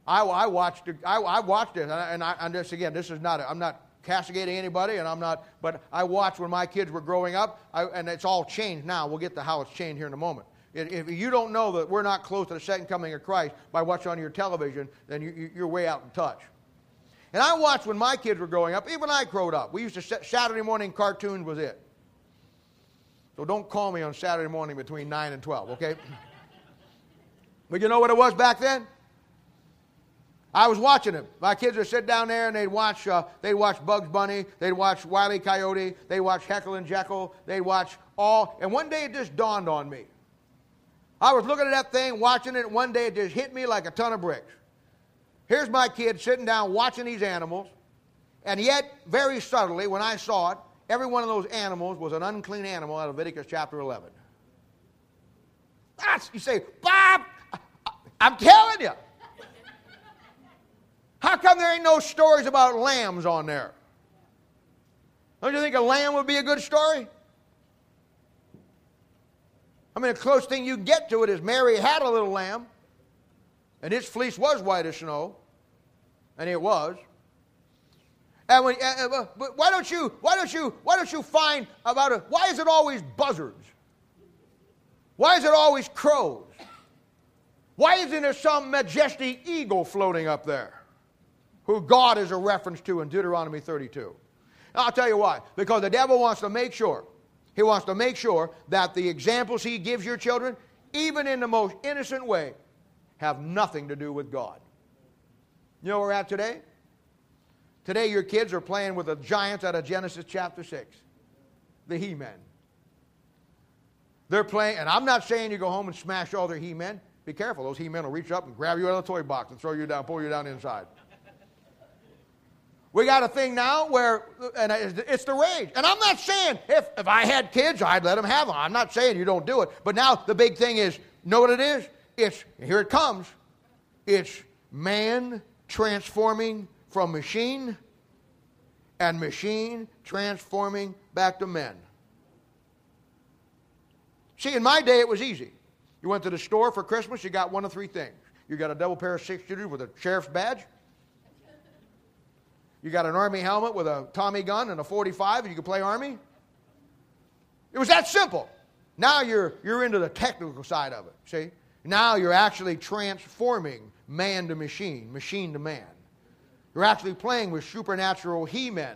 I, I watched. I, I watched it, and, I, and, I, and this again, this is not. i am not castigating anybody, and I'm not. But I watched when my kids were growing up, I, and it's all changed now. We'll get to how it's changed here in a moment. If you don't know that we're not close to the second coming of Christ by watching on your television, then you, you're way out in touch. And I watched when my kids were growing up. Even I growed up, we used to Saturday morning cartoons was it. So don't call me on Saturday morning between 9 and 12, okay? but you know what it was back then? I was watching them. My kids would sit down there and they'd watch, uh, they'd watch Bugs Bunny, they'd watch Wile E. Coyote, they'd watch Heckle and Jeckle, they'd watch all. And one day it just dawned on me. I was looking at that thing, watching it, and one day it just hit me like a ton of bricks. Here's my kid sitting down watching these animals, and yet, very subtly, when I saw it, Every one of those animals was an unclean animal out of Leviticus chapter 11. That's, you say, Bob, I'm telling you. How come there ain't no stories about lambs on there? Don't you think a lamb would be a good story? I mean, the closest thing you get to it is Mary had a little lamb, and its fleece was white as snow, and it was. And when, uh, but why don't you, why don't you, why don't you find about it? Why is it always buzzards? Why is it always crows? Why isn't there some majestic eagle floating up there? Who God is a reference to in Deuteronomy 32. I'll tell you why. Because the devil wants to make sure, he wants to make sure that the examples he gives your children, even in the most innocent way, have nothing to do with God. You know where we're at today? Today, your kids are playing with the giants out of Genesis chapter 6, the He Men. They're playing, and I'm not saying you go home and smash all their He Men. Be careful, those He Men will reach up and grab you out of the toy box and throw you down, pull you down inside. We got a thing now where, and it's the rage. And I'm not saying if, if I had kids, I'd let them have them. I'm not saying you don't do it. But now the big thing is, know what it is? It's, here it comes. It's man transforming from machine and machine transforming back to men. See, in my day, it was easy. You went to the store for Christmas, you got one of three things. You got a double pair of six shooters with a sheriff's badge. You got an army helmet with a Tommy gun and a 45, and you can play army. It was that simple. Now you're, you're into the technical side of it, see? Now you're actually transforming man to machine, machine to man. You're actually playing with supernatural he men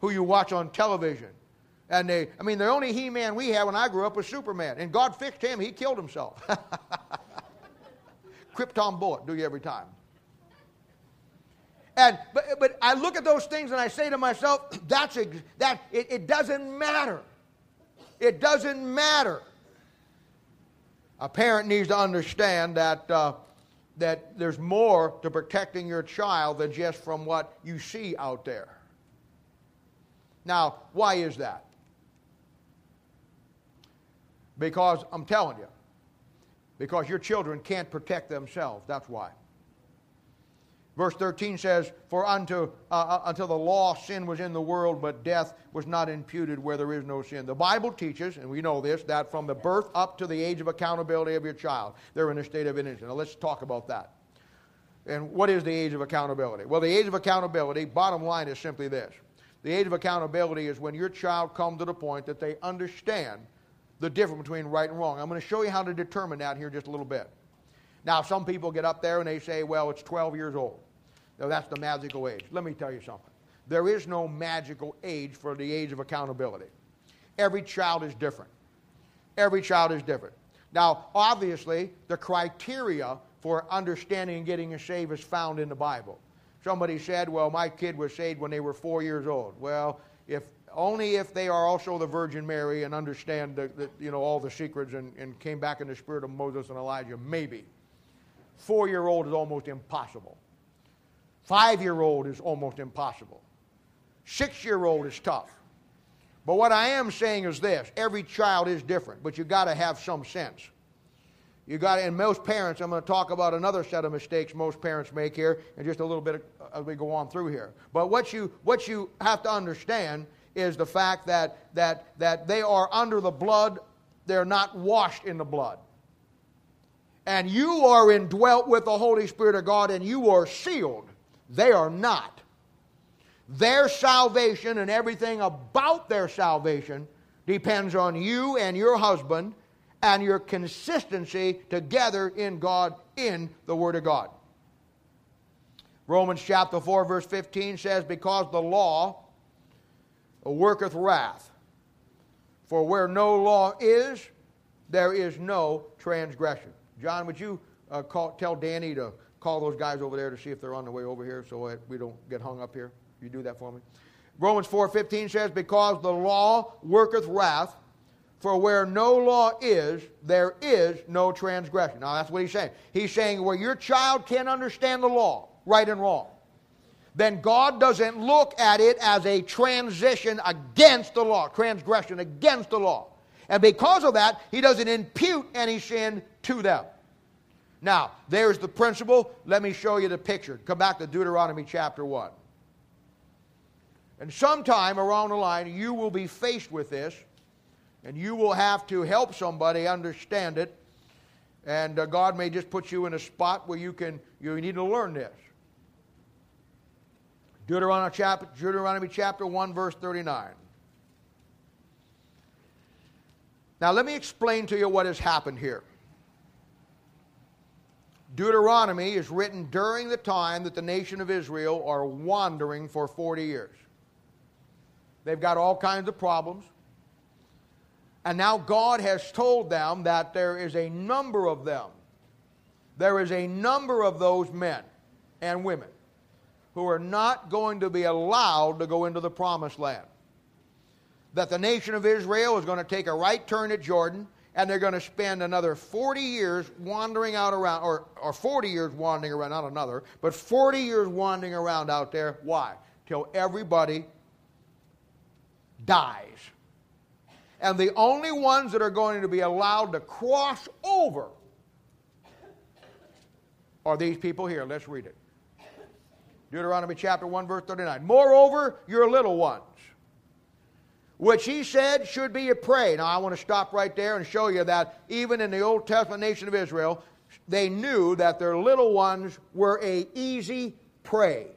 who you watch on television. And they, I mean, the only he man we had when I grew up was Superman. And God fixed him, he killed himself. Krypton bullet, do you every time. And, but, but I look at those things and I say to myself, that's a, that, it, it doesn't matter. It doesn't matter. A parent needs to understand that uh, that there's more to protecting your child than just from what you see out there. Now, why is that? Because I'm telling you, because your children can't protect themselves. That's why. Verse 13 says, For unto, uh, uh, until the law sin was in the world, but death was not imputed where there is no sin. The Bible teaches, and we know this, that from the birth up to the age of accountability of your child, they're in a state of innocence. Now let's talk about that. And what is the age of accountability? Well, the age of accountability, bottom line, is simply this. The age of accountability is when your child comes to the point that they understand the difference between right and wrong. I'm going to show you how to determine that here just a little bit. Now, some people get up there and they say, well, it's 12 years old. Now, that's the magical age. Let me tell you something. There is no magical age for the age of accountability. Every child is different. Every child is different. Now, obviously, the criteria for understanding and getting a save is found in the Bible. Somebody said, well, my kid was saved when they were four years old. Well, if only if they are also the Virgin Mary and understand the, the, you know, all the secrets and, and came back in the spirit of Moses and Elijah, maybe. Four year old is almost impossible. Five year old is almost impossible. Six year old is tough. But what I am saying is this every child is different, but you've got to have some sense. You got and most parents, I'm going to talk about another set of mistakes most parents make here in just a little bit as we go on through here. But what you what you have to understand is the fact that that that they are under the blood, they're not washed in the blood. And you are indwelt with the Holy Spirit of God and you are sealed they are not. Their salvation and everything about their salvation depends on you and your husband and your consistency together in God, in the Word of God. Romans chapter 4, verse 15 says, Because the law worketh wrath. For where no law is, there is no transgression. John, would you uh, call, tell Danny to call those guys over there to see if they're on the way over here so we don't get hung up here. You do that for me. Romans 4:15 says, "Because the law worketh wrath, for where no law is, there is no transgression." Now that's what he's saying. He's saying where your child can't understand the law, right and wrong, then God doesn't look at it as a transition against the law, transgression against the law. And because of that, he doesn't impute any sin to them. Now, there's the principle. Let me show you the picture. Come back to Deuteronomy chapter 1. And sometime around the line, you will be faced with this, and you will have to help somebody understand it. And uh, God may just put you in a spot where you can you need to learn this. Deuteronomy chapter, Deuteronomy chapter 1, verse 39. Now, let me explain to you what has happened here. Deuteronomy is written during the time that the nation of Israel are wandering for 40 years. They've got all kinds of problems. And now God has told them that there is a number of them. There is a number of those men and women who are not going to be allowed to go into the promised land. That the nation of Israel is going to take a right turn at Jordan and they're going to spend another 40 years wandering out around, or, or 40 years wandering around, not another, but 40 years wandering around out there. Why? Till everybody dies. And the only ones that are going to be allowed to cross over are these people here. Let's read it. Deuteronomy chapter 1, verse 39. Moreover, your little ones which he said should be a prey. Now, I want to stop right there and show you that even in the Old Testament nation of Israel, they knew that their little ones were a easy prey.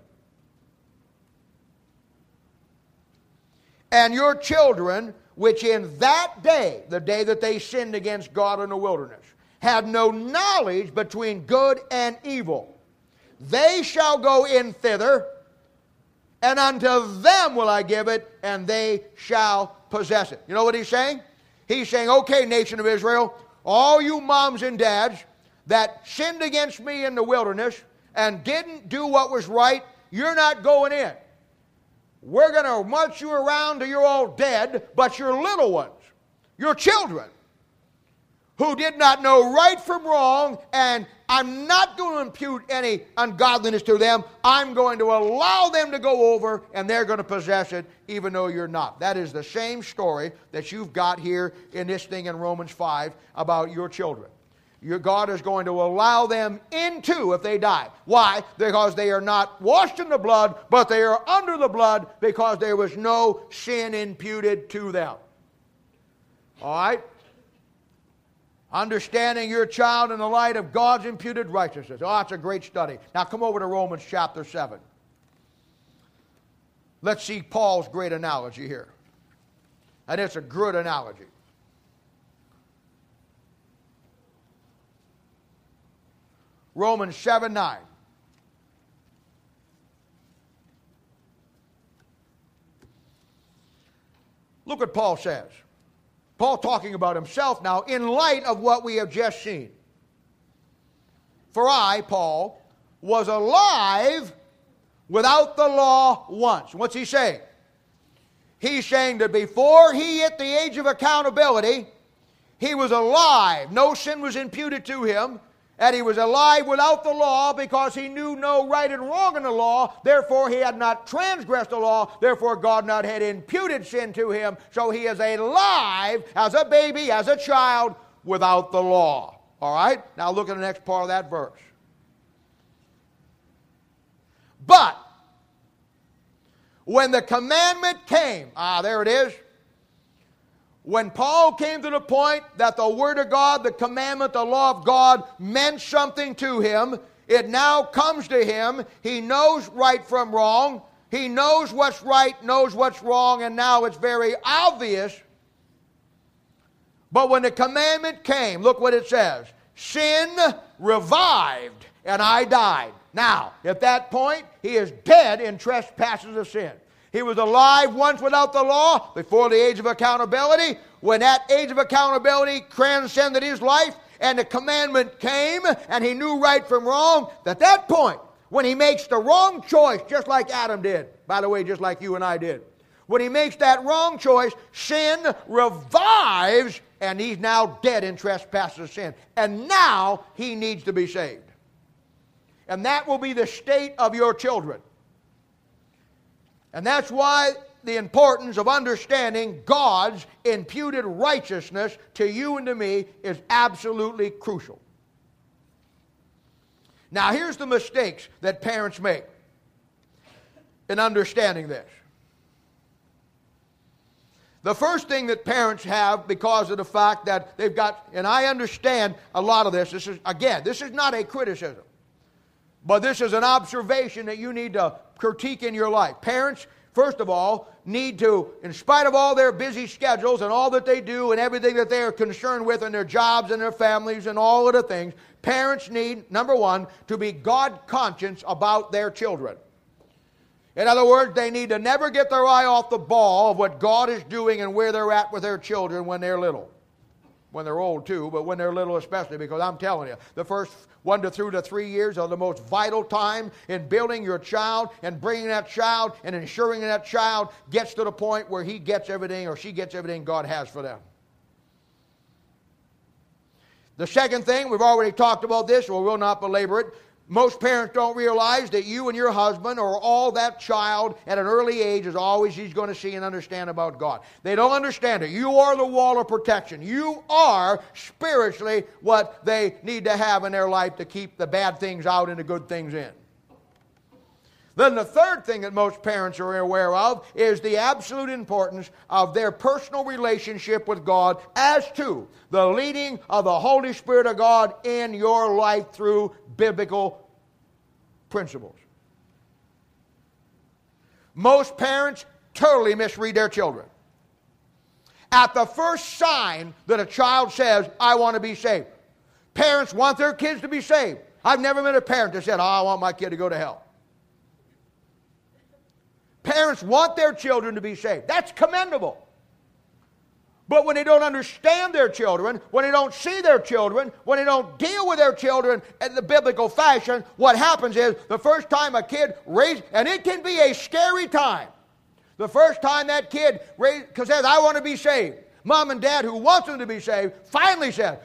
And your children, which in that day, the day that they sinned against God in the wilderness, had no knowledge between good and evil, they shall go in thither and unto them will I give it, and they shall possess it. You know what he's saying? He's saying, okay, nation of Israel, all you moms and dads that sinned against me in the wilderness and didn't do what was right, you're not going in. We're going to march you around till you're all dead, but your little ones, your children, who did not know right from wrong, and I'm not going to impute any ungodliness to them. I'm going to allow them to go over, and they're going to possess it, even though you're not. That is the same story that you've got here in this thing in Romans 5 about your children. Your God is going to allow them into if they die. Why? Because they are not washed in the blood, but they are under the blood because there was no sin imputed to them. All right? Understanding your child in the light of God's imputed righteousness. Oh, that's a great study. Now come over to Romans chapter 7. Let's see Paul's great analogy here. And it's a good analogy. Romans 7 9. Look what Paul says. Paul talking about himself now in light of what we have just seen. For I, Paul, was alive without the law once. What's he saying? He's saying that before he hit the age of accountability, he was alive. No sin was imputed to him and he was alive without the law because he knew no right and wrong in the law. Therefore, he had not transgressed the law. Therefore, God not had imputed sin to him. So he is alive as a baby, as a child, without the law. All right? Now look at the next part of that verse. But when the commandment came, ah, there it is when Paul came to the point that the Word of God, the commandment, the law of God meant something to him, it now comes to him. He knows right from wrong. He knows what's right, knows what's wrong, and now it's very obvious. But when the commandment came, look what it says sin revived, and I died. Now, at that point, he is dead in trespasses of sin. He was alive once without the law before the age of accountability. When that age of accountability transcended his life and the commandment came and he knew right from wrong, at that point, when he makes the wrong choice, just like Adam did, by the way, just like you and I did, when he makes that wrong choice, sin revives and he's now dead in trespasses sin. And now he needs to be saved. And that will be the state of your children. And that's why the importance of understanding God's imputed righteousness to you and to me is absolutely crucial. Now, here's the mistakes that parents make in understanding this. The first thing that parents have because of the fact that they've got, and I understand a lot of this, this is, again, this is not a criticism, but this is an observation that you need to critique in your life. Parents, first of all, need to, in spite of all their busy schedules and all that they do and everything that they are concerned with and their jobs and their families and all of the things, parents need, number one, to be God conscious about their children. In other words, they need to never get their eye off the ball of what God is doing and where they're at with their children when they're little. When they're old too, but when they're little especially, because I'm telling you, the first one to through to three years are the most vital time in building your child and bringing that child and ensuring that child gets to the point where he gets everything or she gets everything God has for them. The second thing, we've already talked about this, so we will not belabor it. Most parents don't realize that you and your husband or all that child at an early age is always he's going to see and understand about God. They don't understand it. You are the wall of protection. You are spiritually what they need to have in their life to keep the bad things out and the good things in. Then the third thing that most parents are aware of is the absolute importance of their personal relationship with God as to the leading of the Holy Spirit of God in your life through biblical principles. Most parents totally misread their children. At the first sign that a child says, I want to be saved, parents want their kids to be saved. I've never met a parent that said, oh, I want my kid to go to hell. Parents want their children to be saved. That's commendable. But when they don't understand their children, when they don't see their children, when they don't deal with their children in the biblical fashion, what happens is the first time a kid raised, and it can be a scary time. The first time that kid says, I want to be saved. Mom and dad, who wants them to be saved, finally said,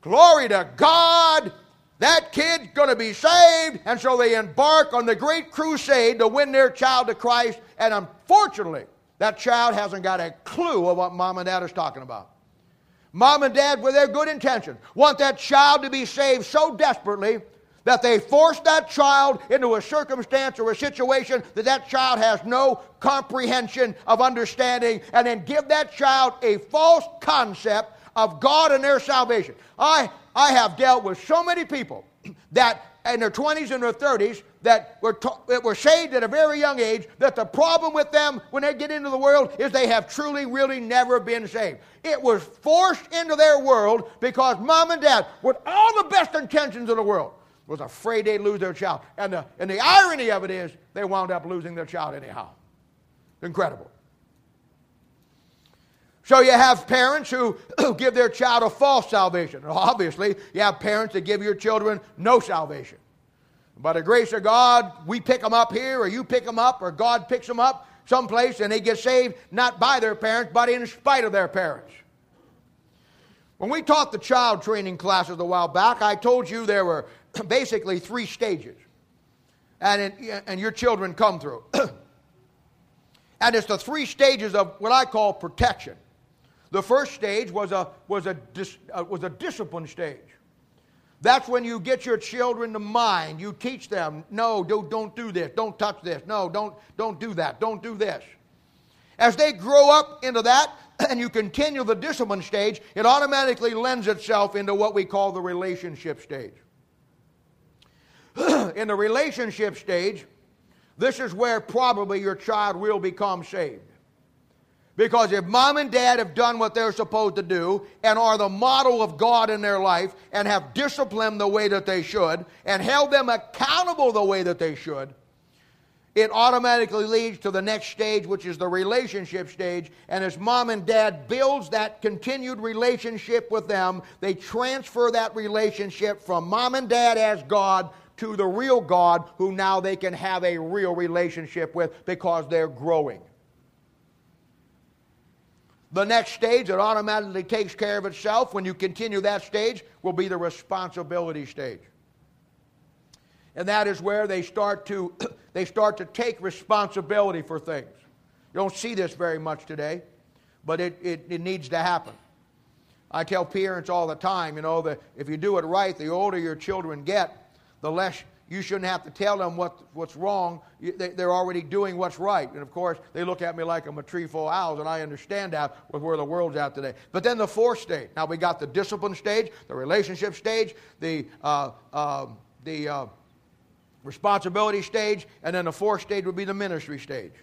Glory to God, that kid's going to be saved. And so they embark on the great crusade to win their child to Christ. And unfortunately, that child hasn't got a clue of what mom and dad is talking about. Mom and dad, with their good intention, want that child to be saved so desperately that they force that child into a circumstance or a situation that that child has no comprehension of understanding, and then give that child a false concept of God and their salvation. I, I have dealt with so many people that in their 20s and their 30s that were, that were saved at a very young age that the problem with them when they get into the world is they have truly, really never been saved. It was forced into their world because mom and dad, with all the best intentions in the world, was afraid they'd lose their child. And the, and the irony of it is they wound up losing their child anyhow. Incredible. So you have parents who give their child a false salvation. Obviously, you have parents that give your children no salvation. By the grace of God, we pick them up here, or you pick them up, or God picks them up someplace, and they get saved not by their parents, but in spite of their parents. When we taught the child training classes a while back, I told you there were basically three stages, and, it, and your children come through. and it's the three stages of what I call protection. The first stage was a, was a, dis, uh, was a discipline stage. That's when you get your children to mind. You teach them, no, don't, don't do this. Don't touch this. No, don't, don't do that. Don't do this. As they grow up into that and you continue the discipline stage, it automatically lends itself into what we call the relationship stage. In the relationship stage, this is where probably your child will become saved. Because if mom and dad have done what they're supposed to do and are the model of God in their life and have disciplined the way that they should and held them accountable the way that they should, it automatically leads to the next stage, which is the relationship stage. And as mom and dad builds that continued relationship with them, they transfer that relationship from mom and dad as God to the real God, who now they can have a real relationship with because they're growing. The next stage that automatically takes care of itself when you continue that stage will be the responsibility stage. And that is where they start to they start to take responsibility for things. You don't see this very much today, but it, it, it needs to happen. I tell parents all the time, you know, that if you do it right, the older your children get, the less you shouldn't have to tell them what, what's wrong. They're already doing what's right. And of course, they look at me like I'm a tree full of owls, and I understand that with where the world's at today. But then the fourth stage. Now we got the discipline stage, the relationship stage, the, uh, uh, the uh, responsibility stage, and then the fourth stage would be the ministry stage.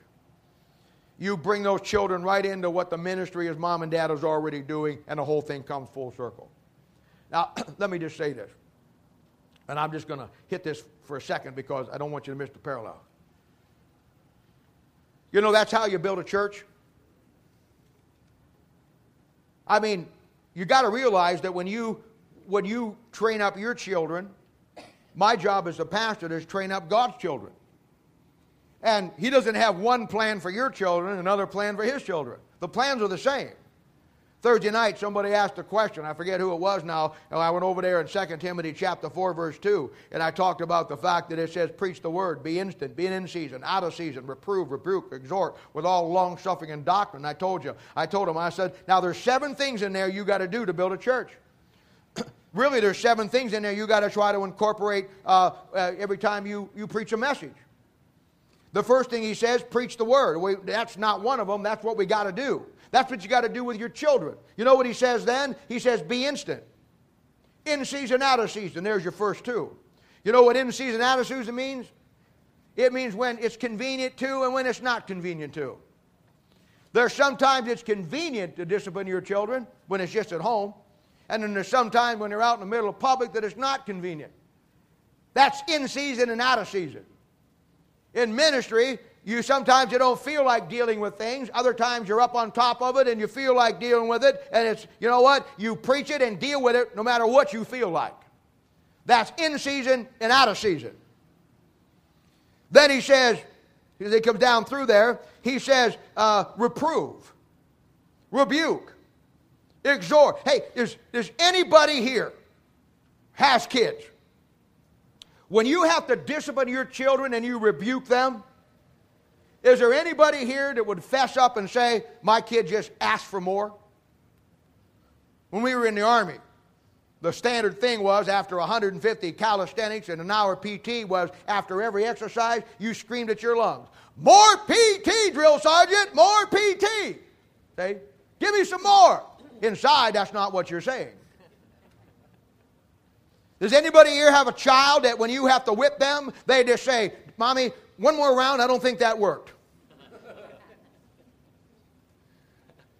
You bring those children right into what the ministry as mom and dad is already doing, and the whole thing comes full circle. Now, let me just say this. And I'm just going to hit this for a second because I don't want you to miss the parallel. You know, that's how you build a church. I mean, you got to realize that when you when you train up your children, my job as a pastor is train up God's children. And he doesn't have one plan for your children, and another plan for his children. The plans are the same. Thursday night, somebody asked a question. I forget who it was now. I went over there in 2 Timothy chapter 4, verse 2, and I talked about the fact that it says, Preach the word, be instant, be in season, out of season, reprove, rebuke, exhort, with all long suffering and doctrine. I told you. I told him, I said, Now there's seven things in there you got to do to build a church. really, there's seven things in there you got to try to incorporate uh, uh, every time you, you preach a message. The first thing he says, preach the word. We, that's not one of them. That's what we got to do. That's what you got to do with your children. You know what he says then? He says, be instant. In season, out of season. There's your first two. You know what in season, out of season means? It means when it's convenient to and when it's not convenient to. There's sometimes it's convenient to discipline your children when it's just at home. And then there's sometimes when they're out in the middle of public that it's not convenient. That's in season and out of season. In ministry, you sometimes you don't feel like dealing with things. Other times you're up on top of it and you feel like dealing with it. And it's, you know what? You preach it and deal with it no matter what you feel like. That's in season and out of season. Then he says, as he comes down through there, he says, uh, reprove, rebuke, exhort. Hey, is, is anybody here has kids? When you have to discipline your children and you rebuke them, is there anybody here that would fess up and say, My kid just asked for more? When we were in the Army, the standard thing was after 150 calisthenics and an hour PT was after every exercise, you screamed at your lungs, More PT, drill sergeant, more PT. Say, Give me some more. Inside, that's not what you're saying. Does anybody here have a child that when you have to whip them, they just say, Mommy, one more round, I don't think that worked?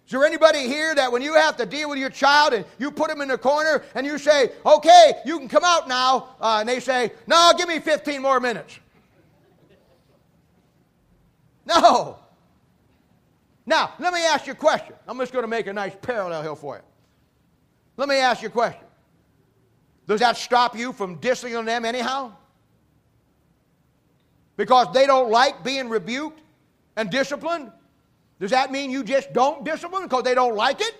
Is there anybody here that when you have to deal with your child and you put them in the corner and you say, okay, you can come out now, uh, and they say, no, give me 15 more minutes? No. Now, let me ask you a question. I'm just going to make a nice parallel here for you. Let me ask you a question. Does that stop you from disciplining them anyhow? Because they don't like being rebuked and disciplined? Does that mean you just don't discipline because they don't like it?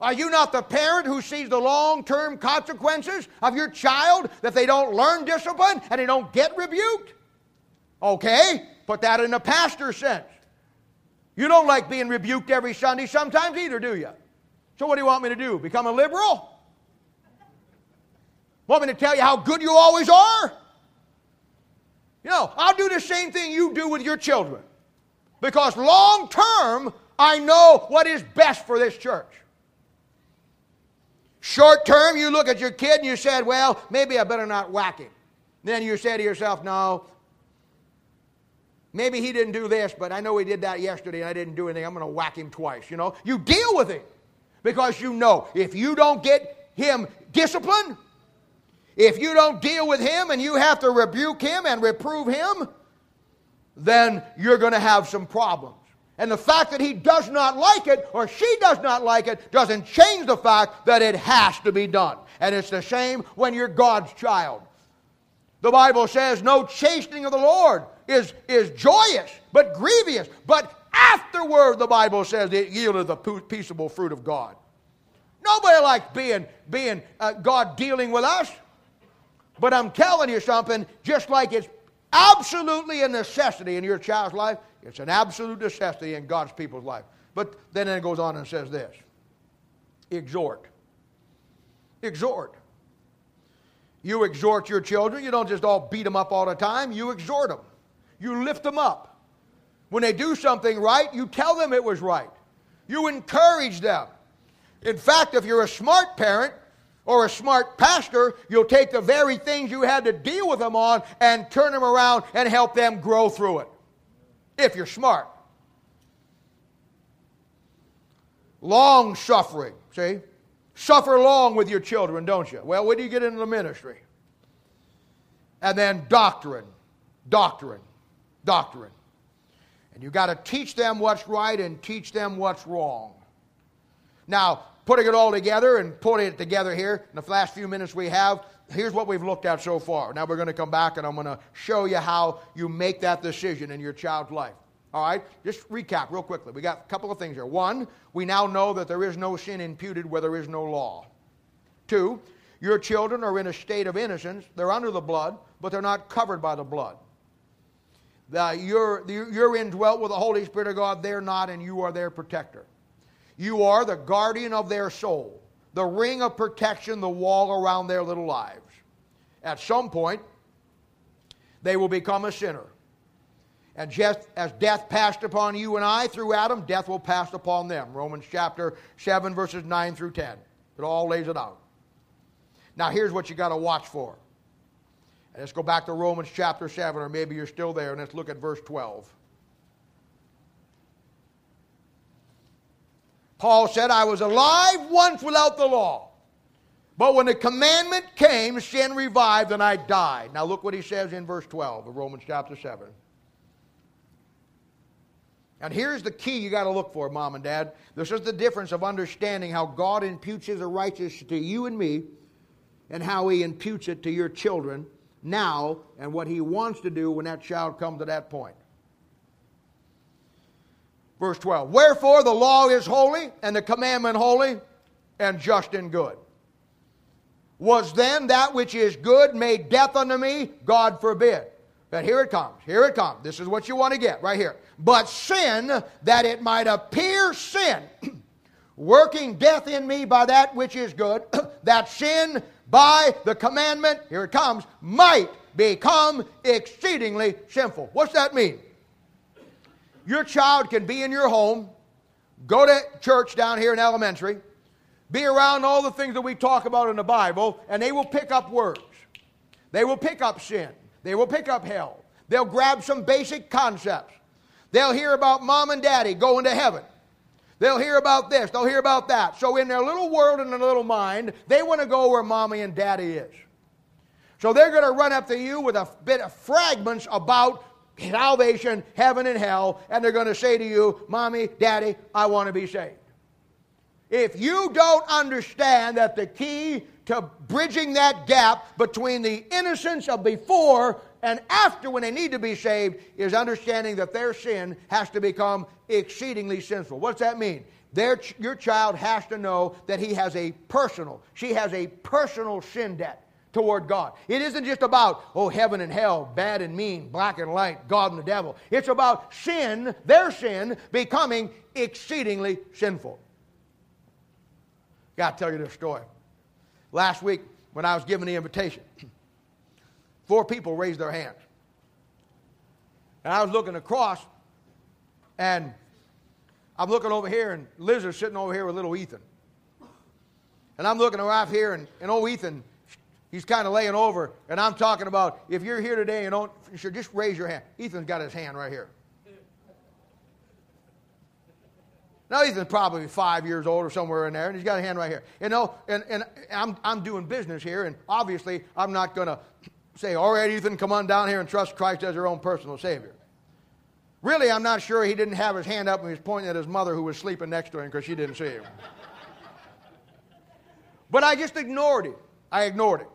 Are you not the parent who sees the long term consequences of your child that they don't learn discipline and they don't get rebuked? Okay, put that in a pastor sense. You don't like being rebuked every Sunday sometimes either, do you? So, what do you want me to do? Become a liberal? Want me to tell you how good you always are? You know, I'll do the same thing you do with your children. Because long term, I know what is best for this church. Short term, you look at your kid and you said, well, maybe I better not whack him. Then you say to yourself, no, maybe he didn't do this, but I know he did that yesterday and I didn't do anything. I'm going to whack him twice. You know, you deal with it because you know if you don't get him disciplined, if you don't deal with him and you have to rebuke him and reprove him, then you're going to have some problems. And the fact that he does not like it or she does not like it doesn't change the fact that it has to be done. And it's the same when you're God's child. The Bible says, No chastening of the Lord is, is joyous, but grievous. But afterward, the Bible says, it yielded the peaceable fruit of God. Nobody likes being, being uh, God dealing with us. But I'm telling you something, just like it's absolutely a necessity in your child's life. It's an absolute necessity in God's people's life. But then it goes on and says this exhort. Exhort. You exhort your children. You don't just all beat them up all the time. You exhort them. You lift them up. When they do something right, you tell them it was right. You encourage them. In fact, if you're a smart parent or a smart pastor, you'll take the very things you had to deal with them on and turn them around and help them grow through it. If you're smart. Long suffering, see? Suffer long with your children, don't you? Well, when do you get into the ministry? And then doctrine, doctrine, doctrine. And you've got to teach them what's right and teach them what's wrong. Now, putting it all together and putting it together here in the last few minutes we have, here's what we've looked at so far. Now we're going to come back and I'm going to show you how you make that decision in your child's life. All right, just recap real quickly. We got a couple of things here. One, we now know that there is no sin imputed where there is no law. Two, your children are in a state of innocence. They're under the blood, but they're not covered by the blood. The, you're, you're indwelt with the Holy Spirit of God. They're not, and you are their protector. You are the guardian of their soul, the ring of protection, the wall around their little lives. At some point, they will become a sinner. And just as death passed upon you and I through Adam, death will pass upon them. Romans chapter 7, verses 9 through 10. It all lays it out. Now, here's what you got to watch for. And let's go back to Romans chapter 7, or maybe you're still there, and let's look at verse 12. Paul said, I was alive once without the law. But when the commandment came, sin revived and I died. Now look what he says in verse 12 of Romans chapter 7. And here's the key you got to look for, mom and dad. This is the difference of understanding how God imputes his righteousness to you and me and how he imputes it to your children now and what he wants to do when that child comes to that point. Verse 12 Wherefore the law is holy and the commandment holy and just and good. Was then that which is good made death unto me? God forbid. But here it comes. Here it comes. This is what you want to get right here. But sin, that it might appear sin, working death in me by that which is good, that sin by the commandment, here it comes, might become exceedingly sinful. What's that mean? Your child can be in your home, go to church down here in elementary, be around all the things that we talk about in the Bible, and they will pick up words. They will pick up sin. They will pick up hell. They'll grab some basic concepts. They'll hear about mom and daddy going to heaven. They'll hear about this. They'll hear about that. So, in their little world and their little mind, they want to go where mommy and daddy is. So, they're going to run up to you with a bit of fragments about salvation, heaven, and hell, and they're going to say to you, Mommy, Daddy, I want to be saved. If you don't understand that the key to bridging that gap between the innocence of before and after when they need to be saved is understanding that their sin has to become exceedingly sinful. What's that mean? Their, your child has to know that he has a personal, she has a personal sin debt toward God. It isn't just about, oh, heaven and hell, bad and mean, black and light, God and the devil. It's about sin, their sin, becoming exceedingly sinful. Got to tell you this story. Last week, when I was given the invitation, four people raised their hands. And I was looking across, and I'm looking over here, and Liz is sitting over here with little Ethan. And I'm looking around here, and, and old Ethan, he's kind of laying over, and I'm talking about if you're here today and don't, should just raise your hand. Ethan's got his hand right here. Now Ethan's probably five years old or somewhere in there, and he's got a hand right here. You know, and, and I'm, I'm doing business here, and obviously I'm not going to say, all right, Ethan, come on down here and trust Christ as your own personal Savior. Really, I'm not sure he didn't have his hand up and he was pointing at his mother who was sleeping next to him because she didn't see him. but I just ignored it. I ignored it.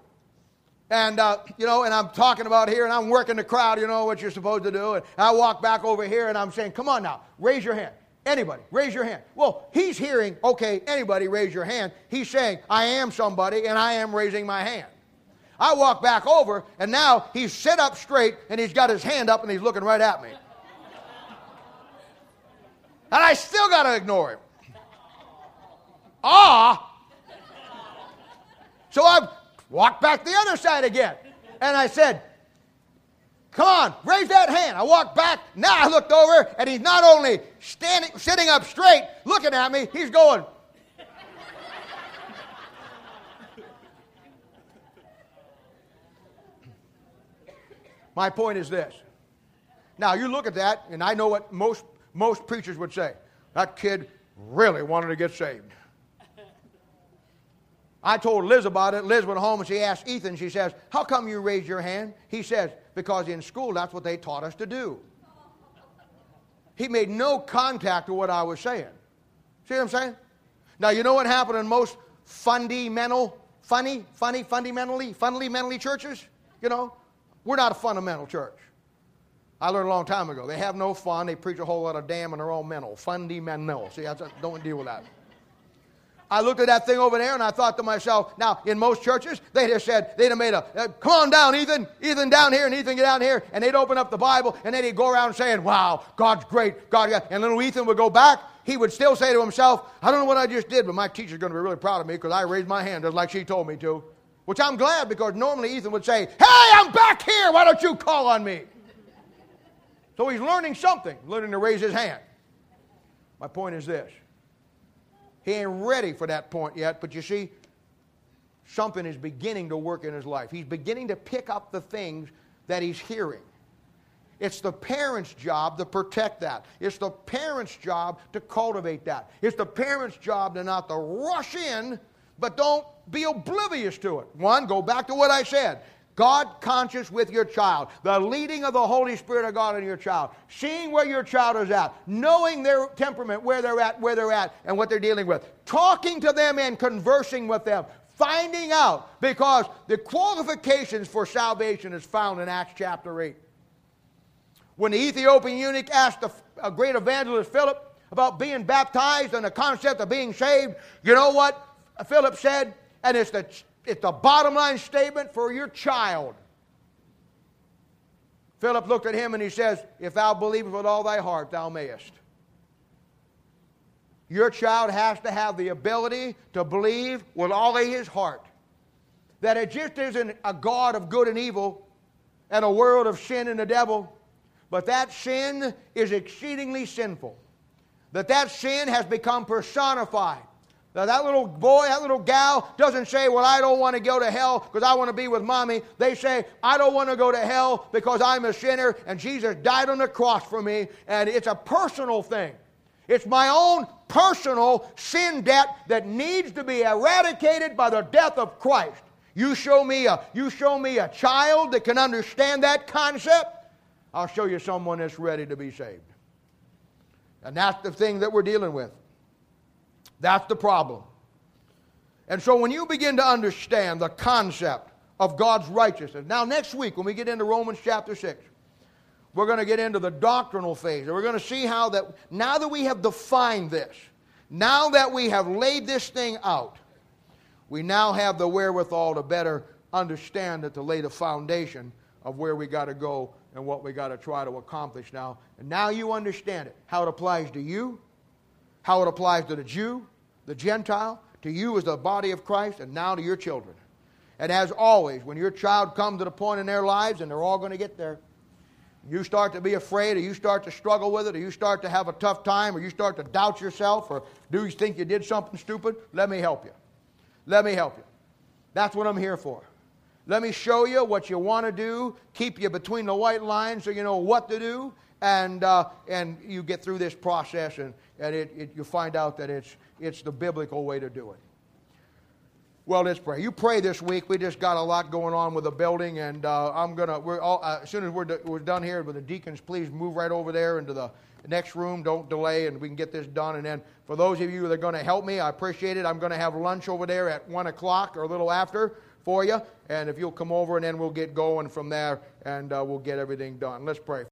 And, uh, you know, and I'm talking about here and I'm working the crowd, you know what you're supposed to do. And I walk back over here and I'm saying, come on now, raise your hand. Anybody, raise your hand. Well, he's hearing, okay, anybody raise your hand. He's saying, I am somebody and I am raising my hand. I walk back over and now he's sit up straight and he's got his hand up and he's looking right at me. And I still got to ignore him. Ah! So I'm walked back the other side again. And I said, Come on, raise that hand. I walked back. Now I looked over, and he's not only standing, sitting up straight, looking at me, he's going. My point is this. Now you look at that, and I know what most most preachers would say. That kid really wanted to get saved. I told Liz about it. Liz went home and she asked Ethan, she says, How come you raised your hand? He says, Because in school that's what they taught us to do. He made no contact with what I was saying. See what I'm saying? Now, you know what happened in most fundamental, funny, funny, fundamentally, fundamentally churches? You know, we're not a fundamental church. I learned a long time ago. They have no fun. They preach a whole lot of damn in their own mental. Fundamental. See, I don't deal with that. I looked at that thing over there and I thought to myself, now, in most churches, they'd have said, they'd have made a, uh, come on down, Ethan, Ethan down here, and Ethan get down here, and they'd open up the Bible, and then he'd go around saying, wow, God's great, God, God. And little Ethan would go back, he would still say to himself, I don't know what I just did, but my teacher's going to be really proud of me because I raised my hand just like she told me to. Which I'm glad because normally Ethan would say, Hey, I'm back here, why don't you call on me? So he's learning something, learning to raise his hand. My point is this he ain't ready for that point yet, but you see, something is beginning to work in his life. He's beginning to pick up the things that he's hearing. It's the parent's job to protect that. It's the parent's job to cultivate that. It's the parent's job to not to rush in, but don't be oblivious to it. One, go back to what I said. God conscious with your child, the leading of the Holy Spirit of God in your child, seeing where your child is at, knowing their temperament, where they're at, where they're at, and what they're dealing with, talking to them and conversing with them, finding out, because the qualifications for salvation is found in Acts chapter 8. When the Ethiopian eunuch asked the, a great evangelist Philip about being baptized and the concept of being saved, you know what Philip said? And it's the it's a bottom line statement for your child. Philip looked at him and he says, If thou believest with all thy heart, thou mayest. Your child has to have the ability to believe with all of his heart that it just isn't a God of good and evil and a world of sin and the devil, but that sin is exceedingly sinful. That that sin has become personified now, that little boy, that little gal doesn't say, Well, I don't want to go to hell because I want to be with mommy. They say, I don't want to go to hell because I'm a sinner and Jesus died on the cross for me. And it's a personal thing. It's my own personal sin debt that needs to be eradicated by the death of Christ. You show me a, you show me a child that can understand that concept, I'll show you someone that's ready to be saved. And that's the thing that we're dealing with. That's the problem. And so when you begin to understand the concept of God's righteousness, now next week when we get into Romans chapter 6, we're going to get into the doctrinal phase. And we're going to see how that, now that we have defined this, now that we have laid this thing out, we now have the wherewithal to better understand it, to lay the foundation of where we got to go and what we got to try to accomplish now. And now you understand it, how it applies to you, how it applies to the Jew, the Gentile, to you as the body of Christ, and now to your children. And as always, when your child comes to the point in their lives, and they're all going to get there, you start to be afraid, or you start to struggle with it, or you start to have a tough time, or you start to doubt yourself, or do you think you did something stupid? Let me help you. Let me help you. That's what I'm here for. Let me show you what you want to do, keep you between the white lines so you know what to do, and, uh, and you get through this process and, and it, it, you find out that it's, it's the biblical way to do it. Well, let's pray. You pray this week. We just got a lot going on with the building, and uh, I'm gonna. We're all, uh, as soon as we're, we're done here with the deacons, please move right over there into the next room. Don't delay, and we can get this done. And then, for those of you that are going to help me, I appreciate it. I'm going to have lunch over there at one o'clock or a little after for you. And if you'll come over, and then we'll get going from there, and uh, we'll get everything done. Let's pray.